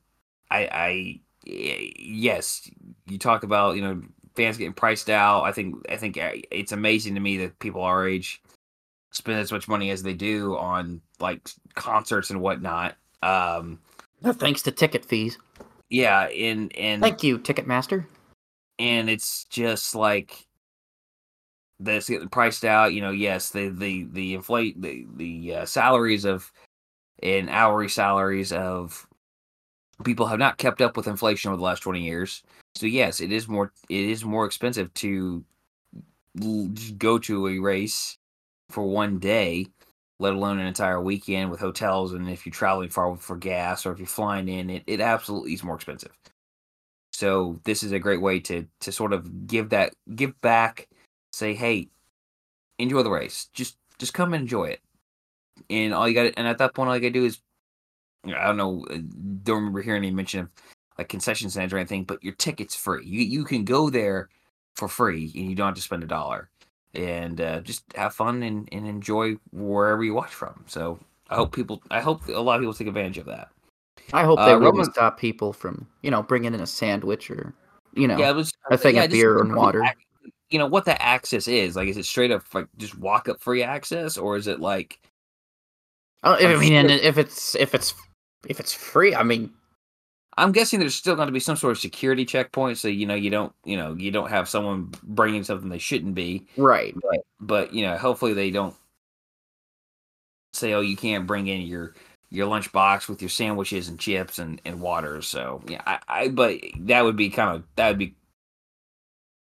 I, I eh, yes, you talk about you know fans getting priced out. I think I think uh, it's amazing to me that people our age spend as much money as they do on like concerts and whatnot. Um, thanks to ticket fees. Yeah, and and thank you, Ticketmaster. And it's just like that's getting priced out. You know, yes, the the the inflate the the uh, salaries of and hourly salaries of people have not kept up with inflation over the last 20 years. So yes, it is more it is more expensive to go to a race for one day let alone an entire weekend with hotels. And if you're traveling far for gas or if you're flying in, it, it absolutely is more expensive. So this is a great way to to sort of give that give back, say, hey, enjoy the race. Just just come and enjoy it. And all you got and at that point all you gotta do is I don't know, uh, don't remember hearing any mention of like concession stands or anything, but your ticket's free. You you can go there for free and you don't have to spend a dollar and uh, just have fun and, and enjoy wherever you watch from. So I hope people, I hope a lot of people take advantage of that. I hope they uh, Roman, stop people from, you know, bringing in a sandwich or, you know, yeah, was, a thing yeah, of beer and water. You know what the access is? Like, is it straight up like just walk up free access, or is it like? Oh, I mean, if it's if it's if it's free, I mean, I'm guessing there's still going to be some sort of security checkpoint, so you know you don't you know you don't have someone bringing something they shouldn't be. Right. But but you know hopefully they don't say oh you can't bring in your your lunch box with your sandwiches and chips and and water. So yeah, I, I but that would be kind of that would be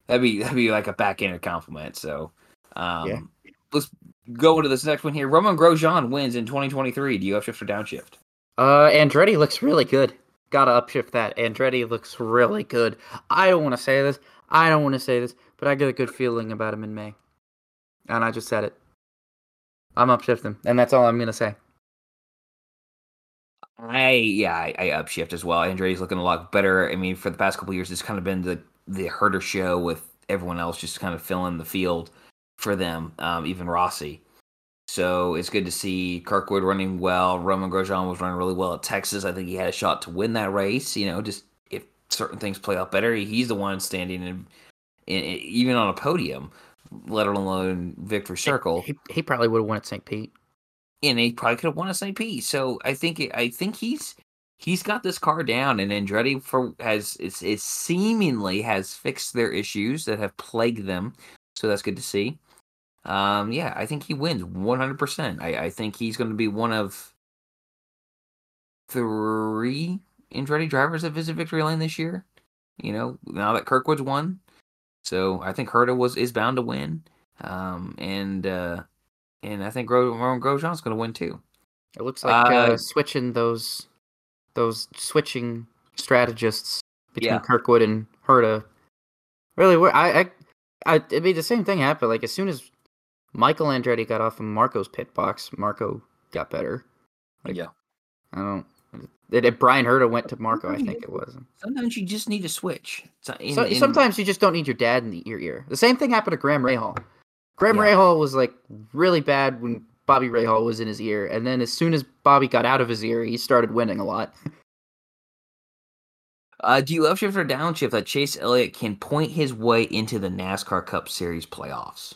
that'd be that'd be like a backhanded compliment. So um, yeah. let's go into this next one here. Roman Grosjean wins in 2023. Do you upshift or downshift? Uh, Andretti looks really good gotta upshift that. Andretti looks really good. I don't want to say this. I don't want to say this, but I get a good feeling about him in May. And I just said it. I'm upshifting, and that's all I'm gonna say. I yeah, I, I upshift as well. Andretti's looking a lot better. I mean, for the past couple years, it's kind of been the the Herta show with everyone else just kind of filling the field for them. Um, even Rossi. So it's good to see Kirkwood running well. Roman Grosjean was running really well at Texas. I think he had a shot to win that race. You know, just if certain things play out better, he's the one standing in, in, in even on a podium, let alone victory circle. He, he probably would have won at St. Pete, and he probably could have won at St. Pete. So I think I think he's he's got this car down, and Andretti for has it's, it seemingly has fixed their issues that have plagued them. So that's good to see. Um, yeah, I think he wins 100%. I, I think he's going to be one of three Andretti drivers that visit victory lane this year. You know, now that Kirkwood's won, so I think Herta was is bound to win. Um, and uh, and I think Gro- Grosjean's going to win too. It looks like uh, uh, switching those those switching strategists between yeah. Kirkwood and Herta really. I I I it'd be the same thing happen. Like as soon as Michael Andretti got off of Marco's pit box. Marco got better. Like, yeah. I don't. Did Bryan Herta went to Marco? I think it was. Sometimes you just need a switch. In, so, in, sometimes you just don't need your dad in the, your ear. The same thing happened to Graham Rahal. Graham yeah. Rahal was like really bad when Bobby Rahal was in his ear, and then as soon as Bobby got out of his ear, he started winning a lot. Uh, do you upshift or downshift that Chase Elliott can point his way into the NASCAR Cup Series playoffs?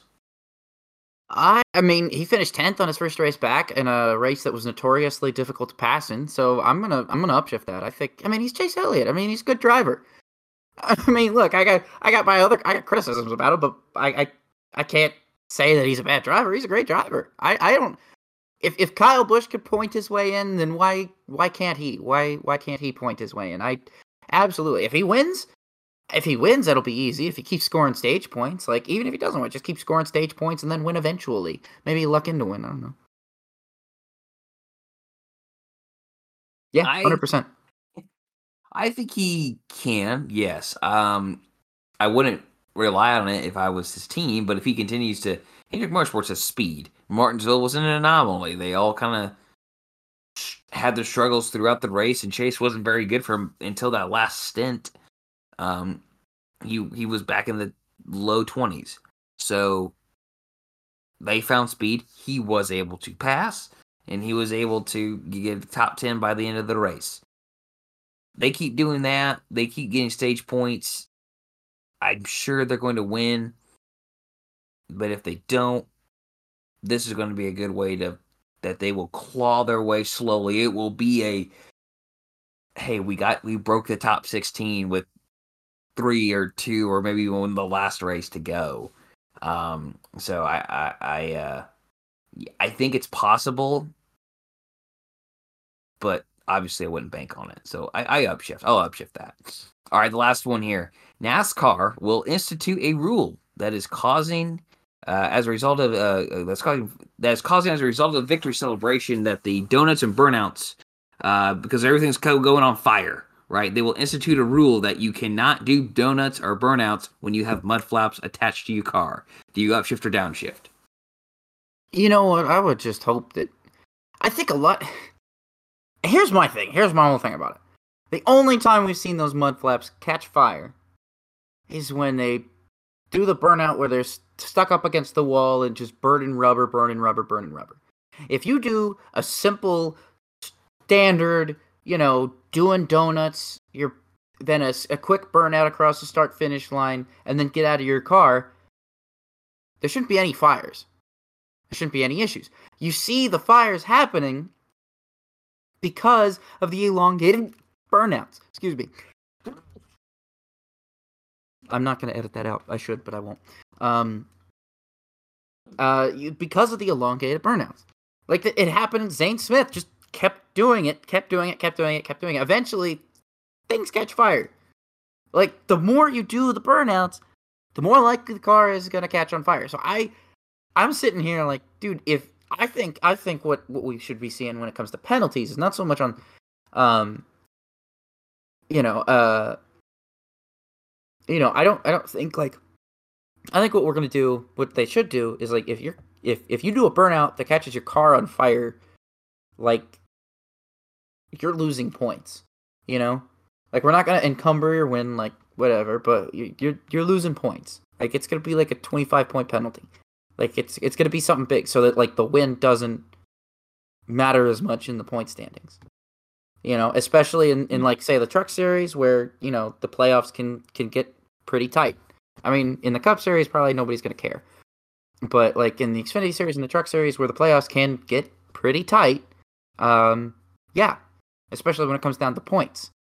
I, I mean, he finished tenth on his first race back in a race that was notoriously difficult to pass in. So I'm gonna, I'm gonna upshift that. I think. I mean, he's Chase Elliott. I mean, he's a good driver. I mean, look, I got, I got my other, I got criticisms about him, but I, I, I can't say that he's a bad driver. He's a great driver. I, I don't. If if Kyle Busch could point his way in, then why, why can't he? Why, why can't he point his way in? I, absolutely. If he wins, if he wins, that'll be easy. If he keeps scoring stage points, like even if he doesn't win, just keep scoring stage points and then win eventually. Maybe luck into win. I don't know. Yeah, hundred percent. I think he can. Yes. Um, I wouldn't rely on it if I was his team, but if he continues to, Hendrick Motorsports has speed. Martinsville was an anomaly. They all kind of had their struggles throughout the race, and Chase wasn't very good for him until that last stint. Um, he he was back in the low twenties, so they found speed. He was able to pass, and he was able to get top ten by the end of the race. They keep doing that. They keep getting stage points. I'm sure they're going to win, but if they don't, this is going to be a good way to that they will claw their way slowly. It will be a hey, we got we broke the top 16 with three or two or maybe even the last race to go. Um, so I I I, uh, I think it's possible, but obviously I wouldn't bank on it. So I, I upshift. I'll upshift that. All right, the last one here. NASCAR will institute a rule that is causing, uh, as a result of uh, uh that's causing that is causing as a result of the victory celebration that the donuts and burnouts, uh, because everything's co- going on fire, right? They will institute a rule that you cannot do donuts or burnouts when you have mud flaps attached to your car. Do you upshift or downshift? You know what? I would just hope that. I think a lot. Here's my thing. Here's my whole thing about it. The only time we've seen those mud flaps catch fire is when they do the burnout where they're stuck up against the wall and just burning rubber, burning rubber, burning rubber. If you do a simple, standard, you know, doing donuts, you're then a, a quick burnout across the start finish line, and then get out of your car, there shouldn't be any fires. There shouldn't be any issues. You see the fires happening because of the elongated burnouts. Excuse me. I'm not going to edit that out. I should, but I won't. Um, uh, because of the elongated burnouts. Like it happened. in Zane Smith just kept doing it, kept doing it, kept doing it, kept doing it. Eventually, things catch fire. Like the more you do the burnouts, the more likely the car is to catch on fire. So I, I'm sitting here like, dude, if I think I think what what we should be seeing when it comes to penalties is not so much on, um, you know, uh, you know, I don't I don't think like I think what we're gonna do, what they should do, is like if you're if if you do a burnout that catches your car on fire, like you're losing points. You know, like we're not gonna encumber your win, like whatever, but you're you're losing points. Like it's gonna be like a 25 point penalty. Like it's it's gonna be something big, so that like the win doesn't matter as much in the point standings. You know, especially in, in like say the truck series where you know the playoffs can can get pretty tight. I mean, in the Cup Series, probably nobody's to care. But like in the Xfinity Series and the Truck Series, where the playoffs can get pretty tight, um, yeah, especially when it comes down to points,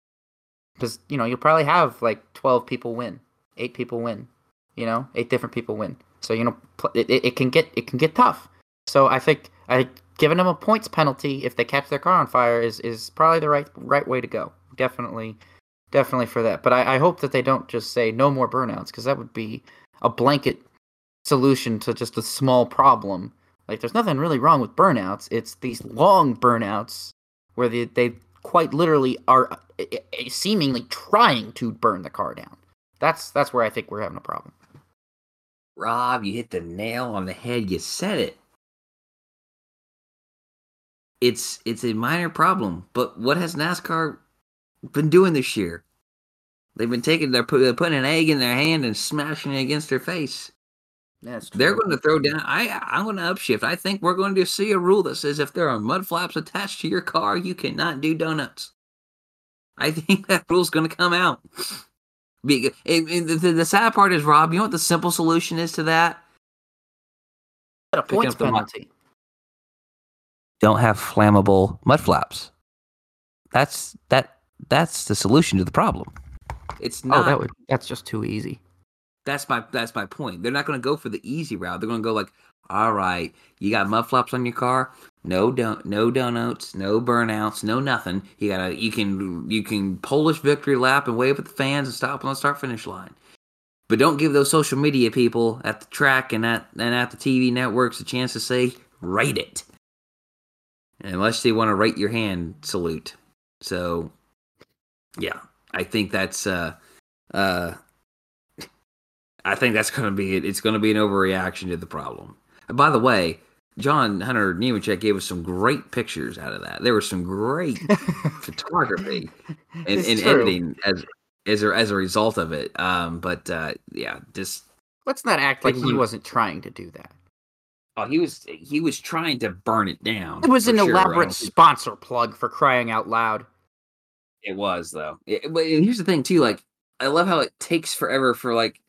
because you know you'll probably have like twelve people win, eight people win, you know, eight different people win. So you know it, it can get it can get tough. So I think I giving them a points penalty if they catch their car on fire is is probably the right right way to go. Definitely definitely for that. But I, I hope that they don't just say no more burnouts because that would be a blanket solution to just a small problem. Like there's nothing really wrong with burnouts. It's these long burnouts where they, they quite literally are uh, seemingly trying to burn the car down. That's that's where I think we're having a problem. Rob, you hit the nail on the head. You said it. It's it's a minor problem, but what has NASCAR been doing this year. They've been taking, they're putting an egg in their hand and smashing it against their face. That's true. They're going to throw down. I I'm going to upshift. I think we're going to see a rule that says if there are mud flaps attached to your car, you cannot do donuts. I think that rule's going to come out. the, the, sad part is, Rob, you know what the simple solution is to that? A points penalty. Don't have flammable mud flaps. That's that that's the solution to the problem. It's not. Oh, that would, that's just too easy. That's my that's my point. They're not going to go for the easy route. They're going to go like, all right, you got mud flaps on your car. No don't no donuts, no burnouts, no nothing. You gotta you can you can Polish victory lap and wave at the fans and stop on the start finish line. But don't give those social media people at the track and at and at the TV networks a chance to say rate it. Unless they want to rate your hand salute. So yeah, I think that's uh uh I think that's going to be it. It's going to be an overreaction to the problem. And by the way, John Hunter Nemechek gave us some great pictures out of that. There was some great photography and, and editing as as a, as a result of it. Um, but uh, yeah, just let's not act like he wasn't trying to do that. Oh, he was he was trying to burn it down. It was an sure, elaborate sponsor plug for crying out loud. It was though. It, but here's the thing too. Like I love how it takes forever for like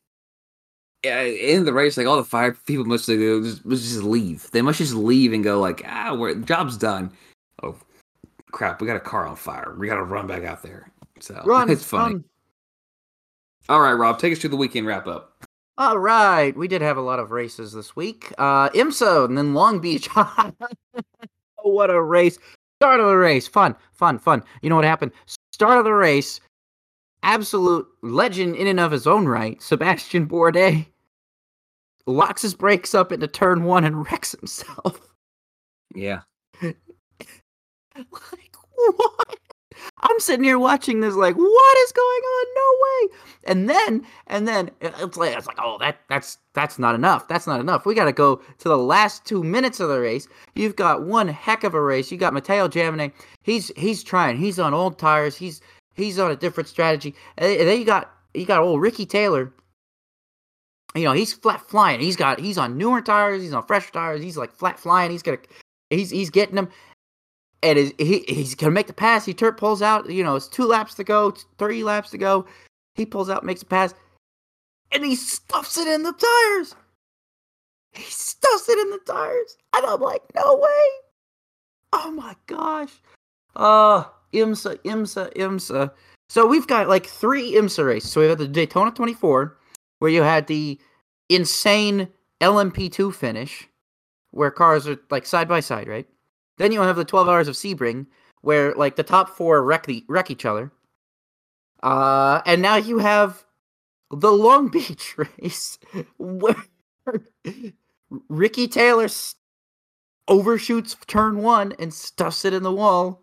in the race. Like all the five people must just, must just leave. They must just leave and go like ah, we're job's done. Oh crap, we got a car on fire. We got to run back out there. So run, it's funny. Run. All right, Rob, take us to the weekend wrap up. All right, we did have a lot of races this week. Uh, IMSA and then Long Beach. what a race! Start of the race, fun, fun, fun. You know what happened? Start of the race, absolute legend in and of his own right, Sebastian Bourdais locks his brakes up into turn one and wrecks himself. Yeah. like what? I'm sitting here watching this, like, what is going on? No way! And then, and then it's like, it's like, oh, that that's that's not enough. That's not enough. We got to go to the last two minutes of the race. You've got one heck of a race. You got Mathieu Jaminet. He's he's trying. He's on old tires. He's he's on a different strategy. And then you got you got old Ricky Taylor. You know, he's flat flying. He's got he's on newer tires. He's on fresh tires. He's like flat flying. He's gonna he's he's getting them and is, he he's gonna make the pass. He turn pulls out. You know, it's two laps to go, three laps to go. He pulls out, makes a pass, and he stuffs it in the tires. He stuffs it in the tires, and I'm like, no way! Oh my gosh! Uh, IMSA, IMSA, IMSA. So we've got like three IMSA races. So we have the Daytona 24, where you had the insane LMP2 finish, where cars are like side by side, right? Then you have the 12 hours of Sebring, where like the top four wreck the wreck each other. Uh, and now you have the Long Beach race where Ricky Taylor overshoots turn one and stuffs it in the wall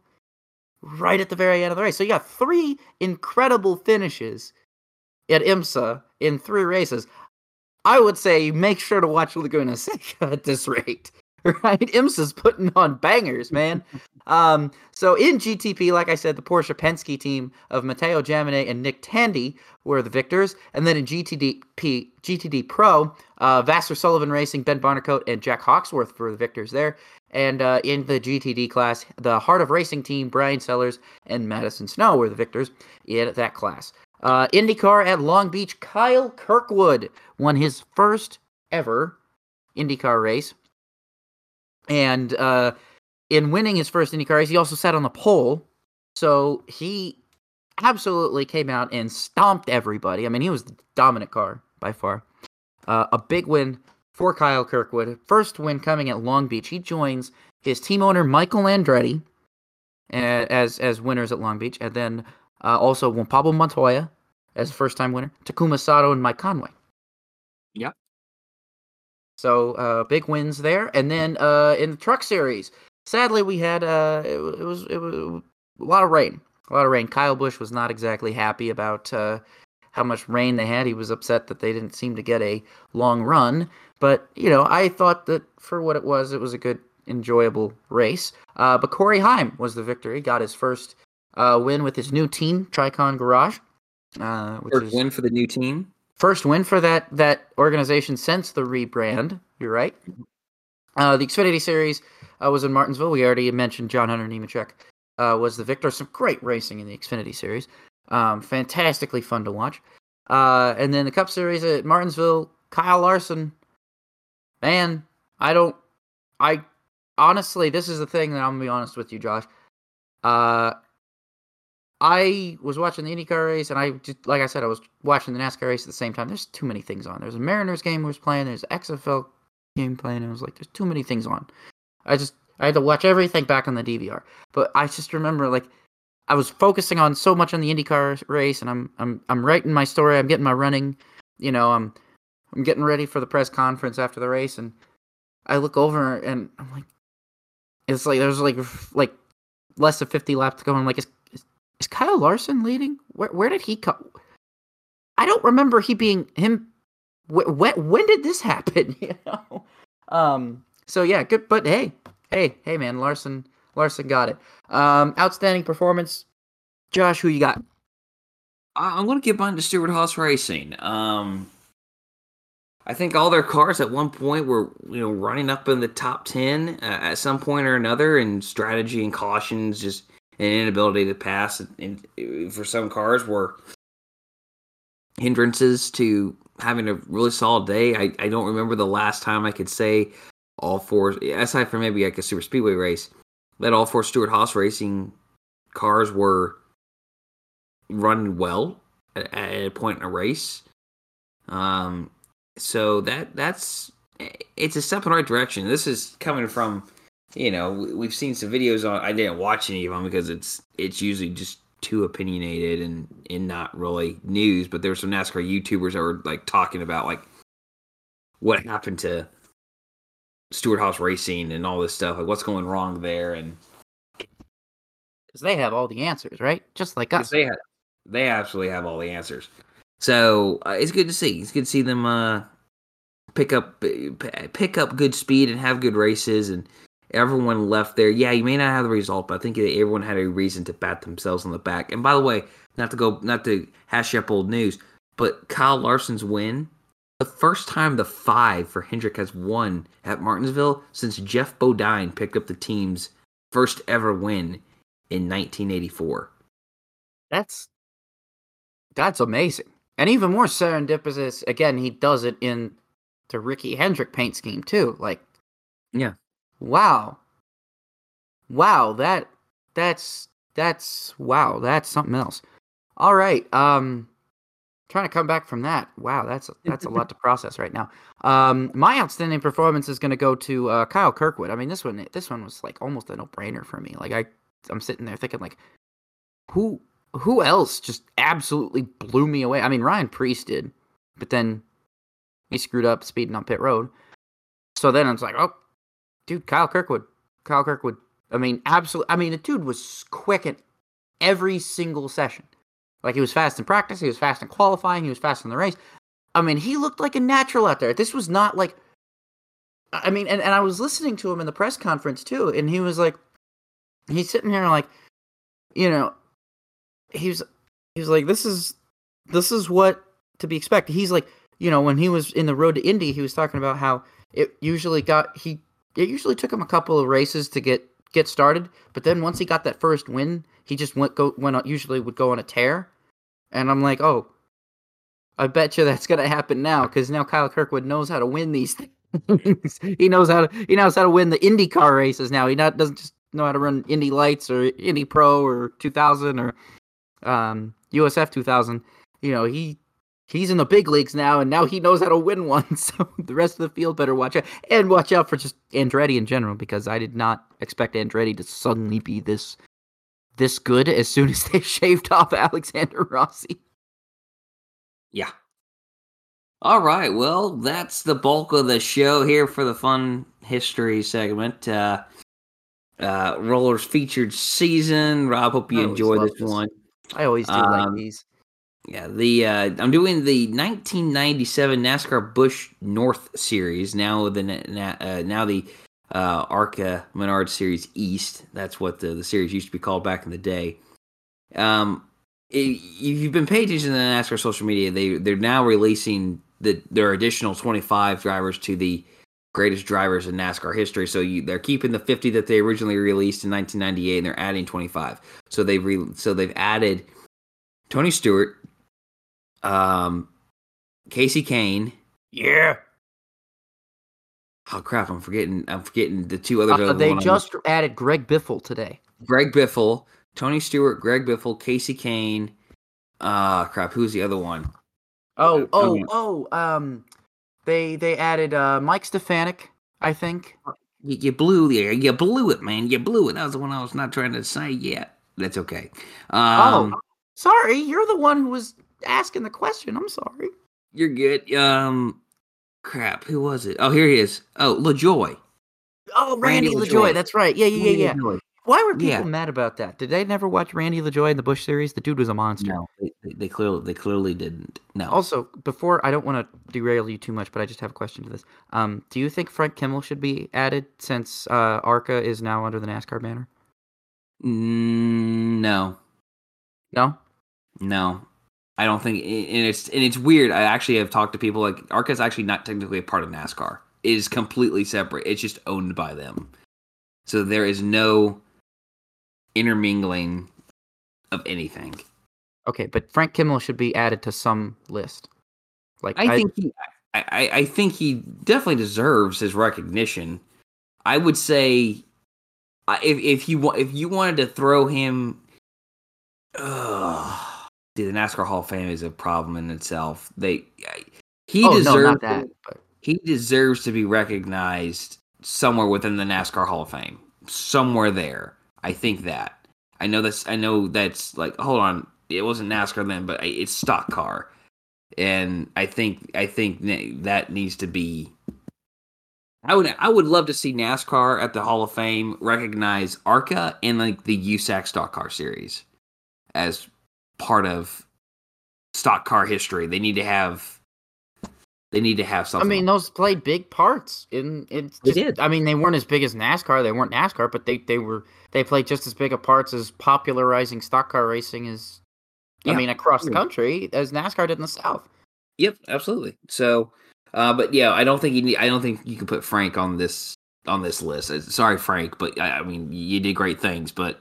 right at the very end of the race. So you got three incredible finishes at IMSA in three races. I would say make sure to watch Laguna Seca at this rate. right? IMSA's putting on bangers, man. Um, so in GTP, like I said, the Porsche Penske team of Mathieu Jaminet and Nick Tandy were the victors, and then in GTD GTD Pro, uh, Vasser Sullivan Racing, Ben Barnicoat, and Jack Hawksworth were the victors there. And uh, in the GTD class, the Heart of Racing team, Bryan Sellers and Madison Snow were the victors in that class. Uh, IndyCar at Long Beach, Kyle Kirkwood won his first ever IndyCar race and uh, in winning his first IndyCar race, he also sat on the pole. So he absolutely came out and stomped everybody. I mean, he was the dominant car by far. Uh, a big win for Kyle Kirkwood. First win coming at Long Beach. He joins his team owner Michael Andretti as as winners at Long Beach, and then uh, also Juan Pablo Montoya as first time winner, Takuma Sato and Mike Conway. Yep. So uh, big wins there, and then uh, in the truck series, sadly we had uh, it, it, was it was a lot of rain, a lot of rain. Kyle Busch was not exactly happy about uh, how much rain they had. He was upset that they didn't seem to get a long run. But you know, I thought that for what it was, it was a good, enjoyable race. Uh, but Corey Heim was the victory, got his first uh, win with his new team, Tricon Garage. Uh, which first is, win for the new team. First win for that that organization since the rebrand. You're right. Uh, the Xfinity Series uh, was in Martinsville. We already mentioned John Hunter Nemechek uh, was the victor. Some great racing in the Xfinity Series. Um, fantastically fun to watch. Uh, and then the Cup Series at Martinsville, Kyle Larson. Man, I don't. I honestly, this is the thing that I'm gonna be honest with you, Josh. Uh, I was watching the IndyCar race, and I just, like I said, I was watching the NASCAR race at the same time. There's too many things on. There's a Mariners game was playing. There's XFL game playing. And I was like, there's too many things on. I just I had to watch everything back on the DVR. But I just remember like I was focusing on so much on the IndyCar race, and I'm I'm I'm writing my story. I'm getting my running. You know, I'm I'm getting ready for the press conference after the race, and I look over and I'm like, it's like there's like like less than 50 laps to go. I'm like, is is Kyle Larson leading? Where where did he come? I don't remember he being him. When when did this happen? You know. Um. So yeah, good. But hey, hey, hey, man, Larson Larson got it. Um. Outstanding performance. Josh, who you got? I'm going to give mine to Stewart-Haas Racing. Um, I think all their cars at one point were, you know, running up in the top ten uh, at some point or another, and strategy and cautions just an inability to pass and, for some cars were hindrances to having a really solid day. I, I don't remember the last time I could say all four, aside from maybe like a super speedway race, that all four Stewart-Haas racing cars were running well at, at a point in a race. Um, so that that's it's a step in the right direction. This is coming from you know, we've seen some videos on. I didn't watch any of them because it's it's usually just too opinionated and and not really news. But there were some NASCAR YouTubers that were like talking about like what happened to Stewart-Haas Racing and all this stuff. Like, what's going wrong there? And because they have all the answers, right? Just like us. they have, they absolutely have all the answers. So uh, it's good to see. It's good to see them uh, pick up pick up good speed and have good races. And everyone left there. Yeah, you may not have the result, but I think everyone had a reason to pat themselves on the back. And by the way, not to go, not to hash up old news, but Kyle Larson's win, the first time the five for Hendrick has won at Martinsville since Geoff Bodine picked up the team's first ever win in 1984. That's that's amazing. And even more serendipitous, again, he does it in the Ricky Hendrick paint scheme too. Like, yeah, wow, wow, that that's that's wow, that's something else. All right, um, trying to come back from that. Wow, that's that's a lot to process right now. Um, my outstanding performance is going to go to uh, Kyle Kirkwood. I mean, this one this one was like almost a no brainer for me. Like I I'm sitting there thinking like, who who else just absolutely blew me away? I mean, Ryan Preece did, but then he screwed up speeding on pit road. So then it's like, oh, dude, Kyle Kirkwood, Kyle Kirkwood. I mean, absolutely. I mean, the dude was quick at every single session. Like he was fast in practice, he was fast in qualifying, he was fast in the race. I mean, he looked like a natural out there. This was not like I mean, and, and I was listening to him in the press conference too, and he was like he's sitting here like, you know, he's he's like, This is this is what to be expected. He's like, you know, when he was in the road to Indy, he was talking about how it usually got he it usually took him a couple of races to get get started, but then once he got that first win, he just went go went usually would go on a tear. And I'm like, oh, I bet you that's gonna happen now because now Kyle Kirkwood knows how to win these things. he knows how to he knows how to win the IndyCar races now. He not doesn't just know how to run Indy Lights or Indy Pro or 2000 or um, USF 2000. You know he he's in the big leagues now, and now he knows how to win one. So the rest of the field better watch out and watch out for just Andretti in general because I did not expect Andretti to suddenly be this this good as soon as they shaved off Alexander Rossi. Yeah. All right. Well, that's the bulk of the show here for the fun history segment. Uh, uh, Rollers featured season. Rob, hope you enjoy this, this, one. I always do um, like these. Yeah, the uh, I'm doing the 1997 NASCAR Busch North Series now. The uh, now the uh, ARCA Menard Series East. That's what the, the series used to be called back in the day. Um, if you've been paying attention to the NASCAR social media, they they're now releasing the their additional 25 drivers to the greatest drivers in NASCAR history. So you, they're keeping the 50 that they originally released in 1998, and they're adding 25. So they've re, so they've added Tony Stewart, um, Kasey Kahne. yeah, Oh crap! I'm forgetting. I'm forgetting the two others. Uh, they just added Greg Biffle today. Greg Biffle, Tony Stewart, Greg Biffle, Kasey Kahne. Ah, uh, crap. Who's the other one? Oh, oh, oh. Um, they they added uh Mike Stefanik. I think. You, you blew the you blew it, man. You blew it. That was the one I was not trying to say yet. That's okay. Um, oh, sorry. You're the one who was asking the question. I'm sorry. You're good. Um, crap, who was it? Oh, here he is. Oh, LaJoie. Oh, Randy, Randy LaJoie. LaJoie. That's right. Yeah, yeah, yeah, yeah. Why were people yeah. mad about that? Did they never watch Randy LaJoie in the Busch series? The dude was a monster. No, they, they clearly they clearly didn't. No. Also, before I don't want to derail you too much, but I just have a question to this. Um, do you think Frank Kimmel should be added since uh, ARCA is now under the NASCAR banner? Mm, no. No. No. I don't think, and it's and it's weird. I actually have talked to people like ARCA is actually not technically a part of NASCAR. It is completely separate. It's just owned by them. So there is no intermingling of anything. Okay, but Frank Kimmel should be added to some list. Like I, I think he, I, I think he definitely deserves his recognition. I would say, if if you want if you wanted to throw him, uh, the NASCAR Hall of Fame is a problem in itself. They he oh, deserves no, that, he deserves to be recognized somewhere within the NASCAR Hall of Fame. Somewhere there. I think that. I know that's I know that's like hold on, it wasn't NASCAR then, but it's stock car. And I think I think that needs to be I would I would love to see NASCAR at the Hall of Fame recognize ARCA and like the USAC Stock Car Series as part of stock car history. They need to have they need to have something. I mean, those played big parts in it. They did. I mean, they weren't as big as NASCAR. They weren't NASCAR, but they they were they played just as big a parts as popularizing stock car racing as. I mean, across the country as NASCAR did in the South. Yep, absolutely. So, uh, but yeah, I don't think you need. I don't think you can put Frank on this on this list. Uh, Sorry, Frank, but I, I mean, you did great things, but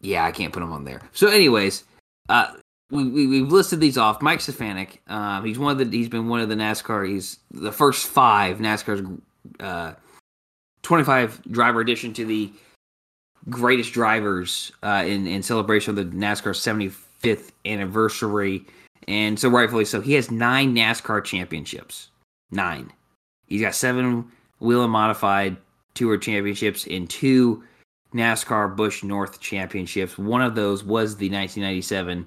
yeah, I can't put him on there. So, anyways, uh, we, we we've listed these off. Mike Stefanik, um, he's one of the he's been one of the NASCAR. He's the first five NASCAR's uh, twenty five driver addition to the greatest drivers uh, in in celebration of the NASCAR seventy fifth anniversary. And so rightfully so. He has nine NASCAR championships. Nine. He's got seven Whelen modified tour championships and two NASCAR Busch North championships. One of those was the 1997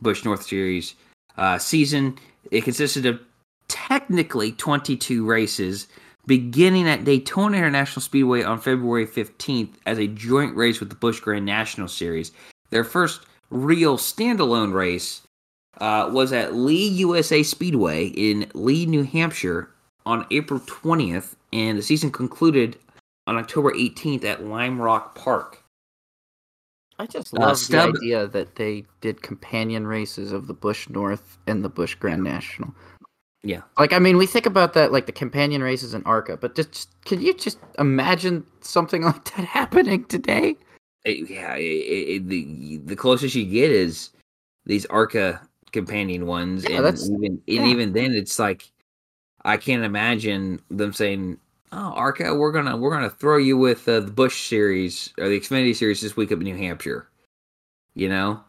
Busch North Series uh, season. It consisted of technically 22 races, beginning at Daytona International Speedway on February 15th as a joint race with the Busch Grand National Series. Their first real standalone race uh, was at Lee USA Speedway in Lee, New Hampshire on April 20th, and the season concluded on October 18th at Lime Rock Park. I just Uh, love Stub- the idea that they did companion races of the Busch North and the Busch Grand National. Yeah. Like, I mean, we think about that, like the companion races in ARCA, but just can you just imagine something like that happening today? It- yeah, it, it, the the closest you get is these ARCA companion ones, Yeah, and that's- even and even then, it's like I can't imagine them saying, "Oh, ARCA, we're gonna we're gonna throw you with uh, the Busch series or the Xfinity series this week up in New Hampshire." You know,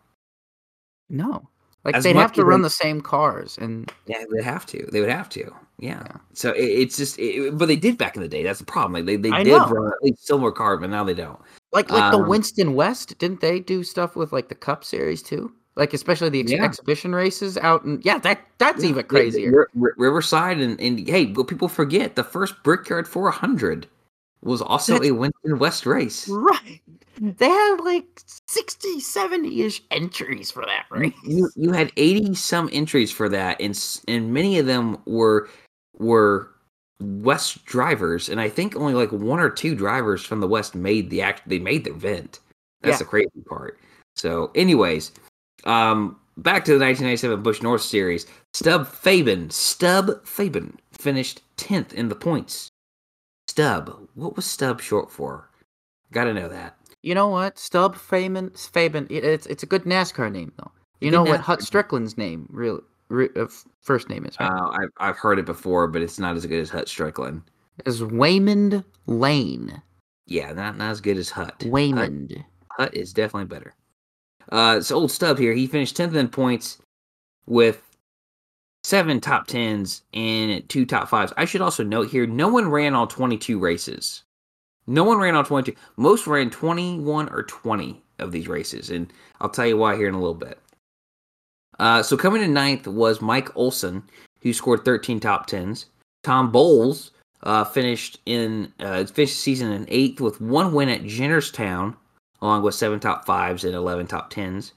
No. Like, As they'd have to run they- the same cars. And yeah, they'd have to. They would have to. Yeah. Yeah. So it, it's just, it, but they did back in the day. That's the problem. Like they they I did know. run at least similar cars, but now they don't. like, like the Um, Winston West, didn't they do stuff with like the Cup Series too? Like, especially the ex- Yeah. exhibition races out in, yeah, that that's Yeah, even crazier. Ri- Ri- Riverside and, and hey, what people forget the first Brickyard 400 was also That's- a Winston West race. Right. They had like 60, 70 ish entries for that race. You you had 80 some entries for that, and and many of them were were West drivers, and I think only like one or two drivers from the West made the act. They made the event. That's Yeah. the crazy part. So, anyways, um, back to the 1997 Busch North Series. Stub Fabian, Stub Fabian finished 10th in the points. Stub, what was Stub short for? Got to know that. You know what? Stub Fabian, Fabian. it- It's it's a good NASCAR name though. You know what Hut. Stricklin's name real re, uh, first name is? Right? Uh, I've I've heard it before, but it's not as good as Hut Stricklin. is Waymond Lane. Yeah, not not as good as Hut. Hut, Waymond. Hut is definitely better. Uh, so old Stub here. He finished tenth in points with seven top tens and two top fives. I should also note here: no one ran all twenty-two races. No one ran all twenty-two. Most ran twenty-one or twenty of these races, and I'll tell you why here in a little bit. Uh, so coming in ninth was Mike Olsen, who scored 13 top tens. Tom Bolles uh, finished in uh, finished season in eighth with one win at Jennerstown, along with seven top fives and 11 top tens.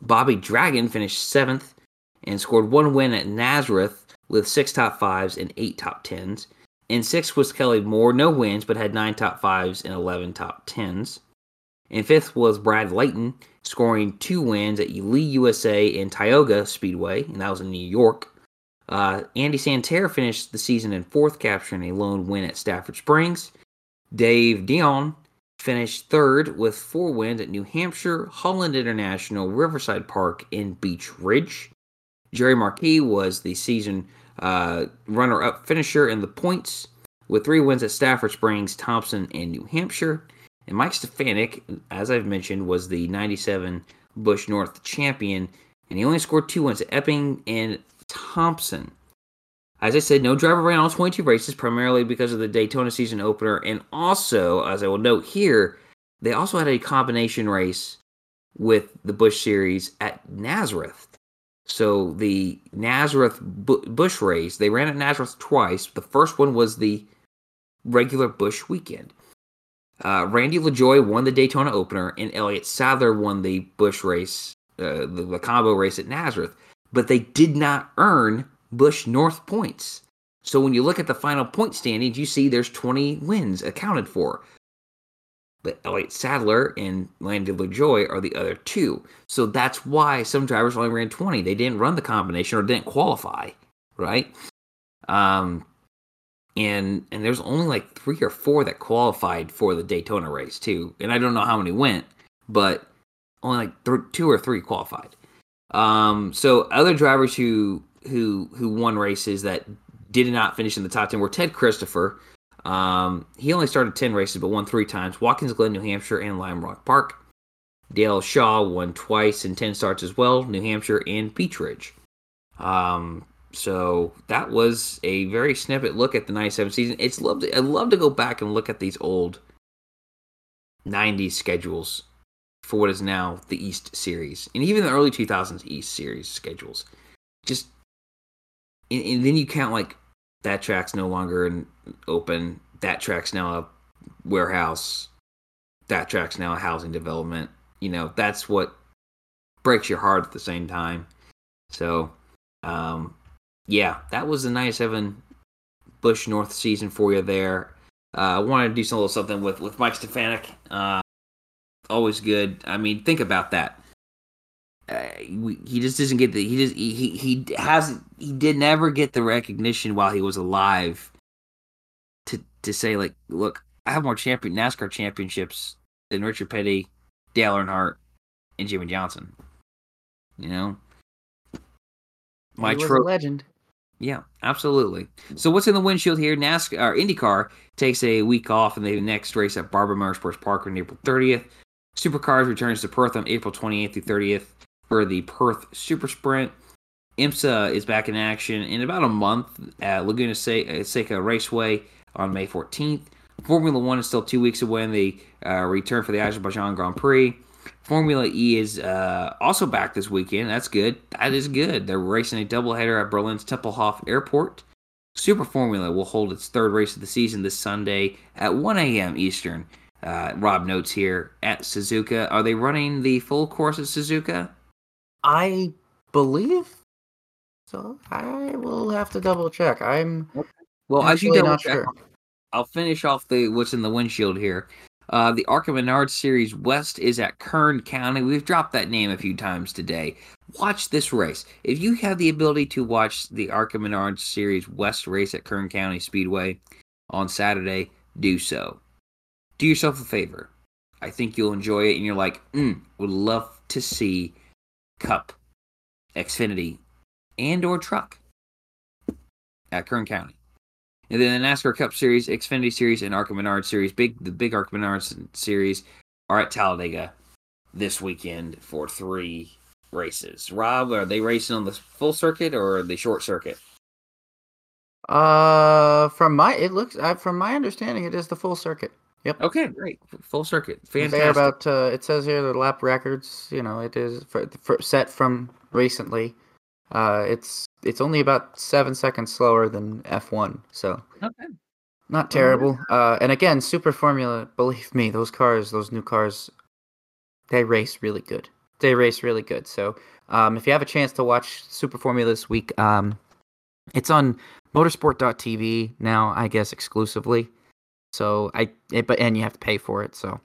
Bobby Dragon finished seventh and scored one win at Nazareth with six top fives and eight top tens. In sixth was Kelly Moore, no wins, but had nine top fives and 11 top tens. In fifth was Brad Leighton, scoring two wins at Lee USA and Tioga Speedway, and that was in New York. Uh, Andy Santerre finished the season in fourth, capturing a lone win at Stafford Springs. Dave Dion finished third with four wins at New Hampshire, Holland International, Riverside Park, and Beech Ridge. Jerry Marquis was the season uh, runner up finisher in the points with three wins at Stafford Springs, Thompson, and New Hampshire. And Mike Stefanik, as I've mentioned, was the 97 Busch North champion, and he only scored two wins at Epping and Thompson. As I said, no driver ran all 22 races, primarily because of the Daytona season opener, and also, as I will note here, they also had a combination race with the Busch Series at Nazareth. So the Nazareth Busch race, they ran at Nazareth twice. The first one was the regular Busch weekend. Uh, Randy LaJoie won the Daytona opener, and Elliott Sadler won the Busch race, uh, the, the combo race at Nazareth. But they did not earn Busch North points. So when you look at the final point standings, you see there's 20 wins accounted for. But Elliott Sadler and Randy LaJoie are the other two. So that's why some drivers only ran 20. They didn't run the combination or didn't qualify, right? Um, and and there's only like three or four that qualified for the Daytona race too. And I don't know how many went, but only like th- two or three qualified. Um, so other drivers who who who won races that did not finish in the top ten were Ted Christopher. Um, he only started ten races but won three times: Watkins Glen, New Hampshire, and Lime Rock Park. Dale Shaw won twice in ten starts as well: New Hampshire and Beech Ridge. Um, so that was a very snippet look at the 97 season. It's loved. I love to go back and look at these old 90s schedules for what is now the East Series, and even the early 2000s East Series schedules. Just and, and then you count like that track's no longer open. That track's now a warehouse. That track's now a housing development. You know, that's what breaks your heart at the same time. So, um, yeah, that was a nice having Busch North season for you there. Uh, I wanted to do some little something with with Mike Stefanik. Uh, always good. I mean, think about that. Uh, we, he just doesn't get the he just he he has he did never get the recognition while he was alive to to say like look I have more champion NASCAR championships than Richard Petty, Dale Earnhardt, and Jimmie Johnson. You know, my tro- legend. Yeah, absolutely. So what's in the windshield here? NASCAR or IndyCar takes a week off, and the next race at Barber Motorsports Park on April 30th. Supercars returns to Perth on April 28th through 30th for the Perth Super Sprint. IMSA is back in action in about a month at Laguna Seca Raceway on May 14th. Formula One is still two weeks away, and they uh, return for the Azerbaijan Grand Prix. Formula E is uh, also back this weekend. That's good. That is good. They're racing a doubleheader at Berlin's Tempelhof Airport. Super Formula will hold its third race of the season this Sunday at 1 a.m. Eastern. Uh, Rob notes here at Suzuka. Are they running the full course at Suzuka? I believe so. I will have to double check. I'm okay. well. As you double check, sure. I'll finish off the what's in the windshield here. Uh, the Menard Series West is at Kern County. We've dropped that name a few times today. Watch this race. If you have the ability to watch the Menard Series West race at Kern County Speedway on Saturday, do so. Do yourself a favor. I think you'll enjoy it, and you're like, mm, would love to see Cup, Xfinity, and or Truck at Kern County. And then the NASCAR Cup Series, Xfinity Series, and ARCA Menard Series, big the big ARCA Menard Series, are at Talladega this weekend for three races. Rob, are they racing on the full circuit or the short circuit? Uh, from my it looks uh, from my understanding, it is the full circuit. Yep. Okay, great. Full circuit. Fantastic. They're about uh, it says here the lap records. You know, it is for, for set from recently. Uh, it's it's only about seven seconds slower than F1, so okay, not terrible. Uh, and again, Super Formula, believe me, those cars, those new cars, they race really good. They race really good. So, um, if you have a chance to watch Super Formula this week, um, it's on Motorsport.tv now, I guess exclusively. So I, it, but and you have to pay for it. So,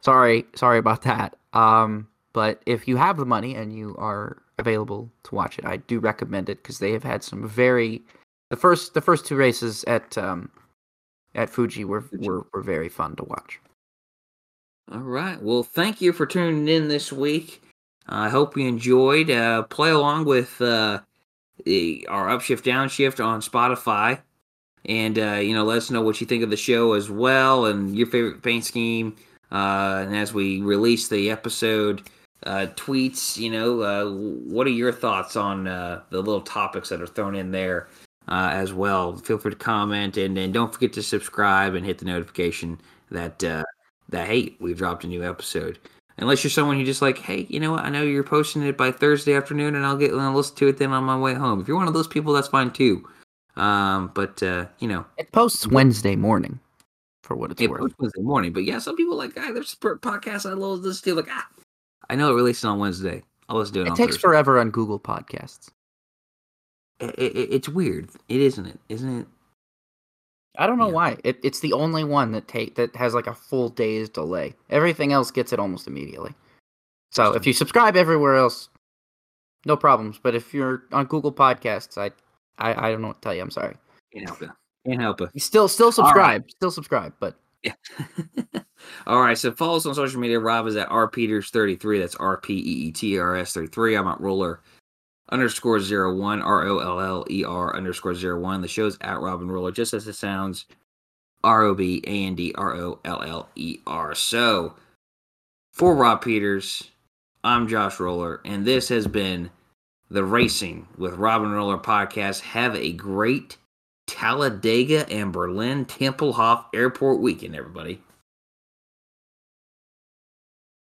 sorry, sorry about that. Um, but if you have the money and you are available to watch it. I do recommend it because they have had some very the first the first two races at um, at Fuji were, were were very fun to watch. All right. Well, thank you for tuning in this week. I hope you enjoyed. Uh, play along with uh, the, our upshift downshift on Spotify, and uh, you know, let us know what you think of the show as well, and your favorite paint scheme. Uh, and as we release the episode, uh, tweets. You know, uh, what are your thoughts on uh, the little topics that are thrown in there uh, as well? Feel free to comment and, and don't forget to subscribe and hit the notification that that hey, we've dropped a new episode. Unless you're someone who just like, hey, you know what? I know you're posting it by Thursday afternoon, and I'll get and I'll listen to it then on my way home. If you're one of those people, that's fine too. Um, but uh, you know, It posts Wednesday morning, for what it's it worth. posts Wednesday morning. But yeah, some people like, ah, there's podcasts I love this too. Like, ah, I know it releases on Wednesday. I'll listen to it. It takes Thursday. forever on Google Podcasts. It, it, it's weird. It isn't it? Isn't it? I don't know Yeah. why. It, it's the only one that take that has like a full day's delay. Everything else gets it almost immediately. So if you subscribe everywhere else, no problems. But if you're on Google Podcasts, I I, I don't know what to tell you. I'm sorry. Can't help it. Can't help it. You still still subscribe, still subscribe, but Yeah. All right. So follow us on social media. Rob is at rpeters33. That's R P E E T R S 33. I'm at roller underscore zero one R O L L E R underscore zero one. The show's at Rob and Roller, just as it sounds. R O B A N D R O L L E R. So for Rob Peters, I'm Josh Roller, and this has been the Racing with Rob and Roller podcast. Have a great Talladega and Berlin Tempelhof Airport weekend, everybody.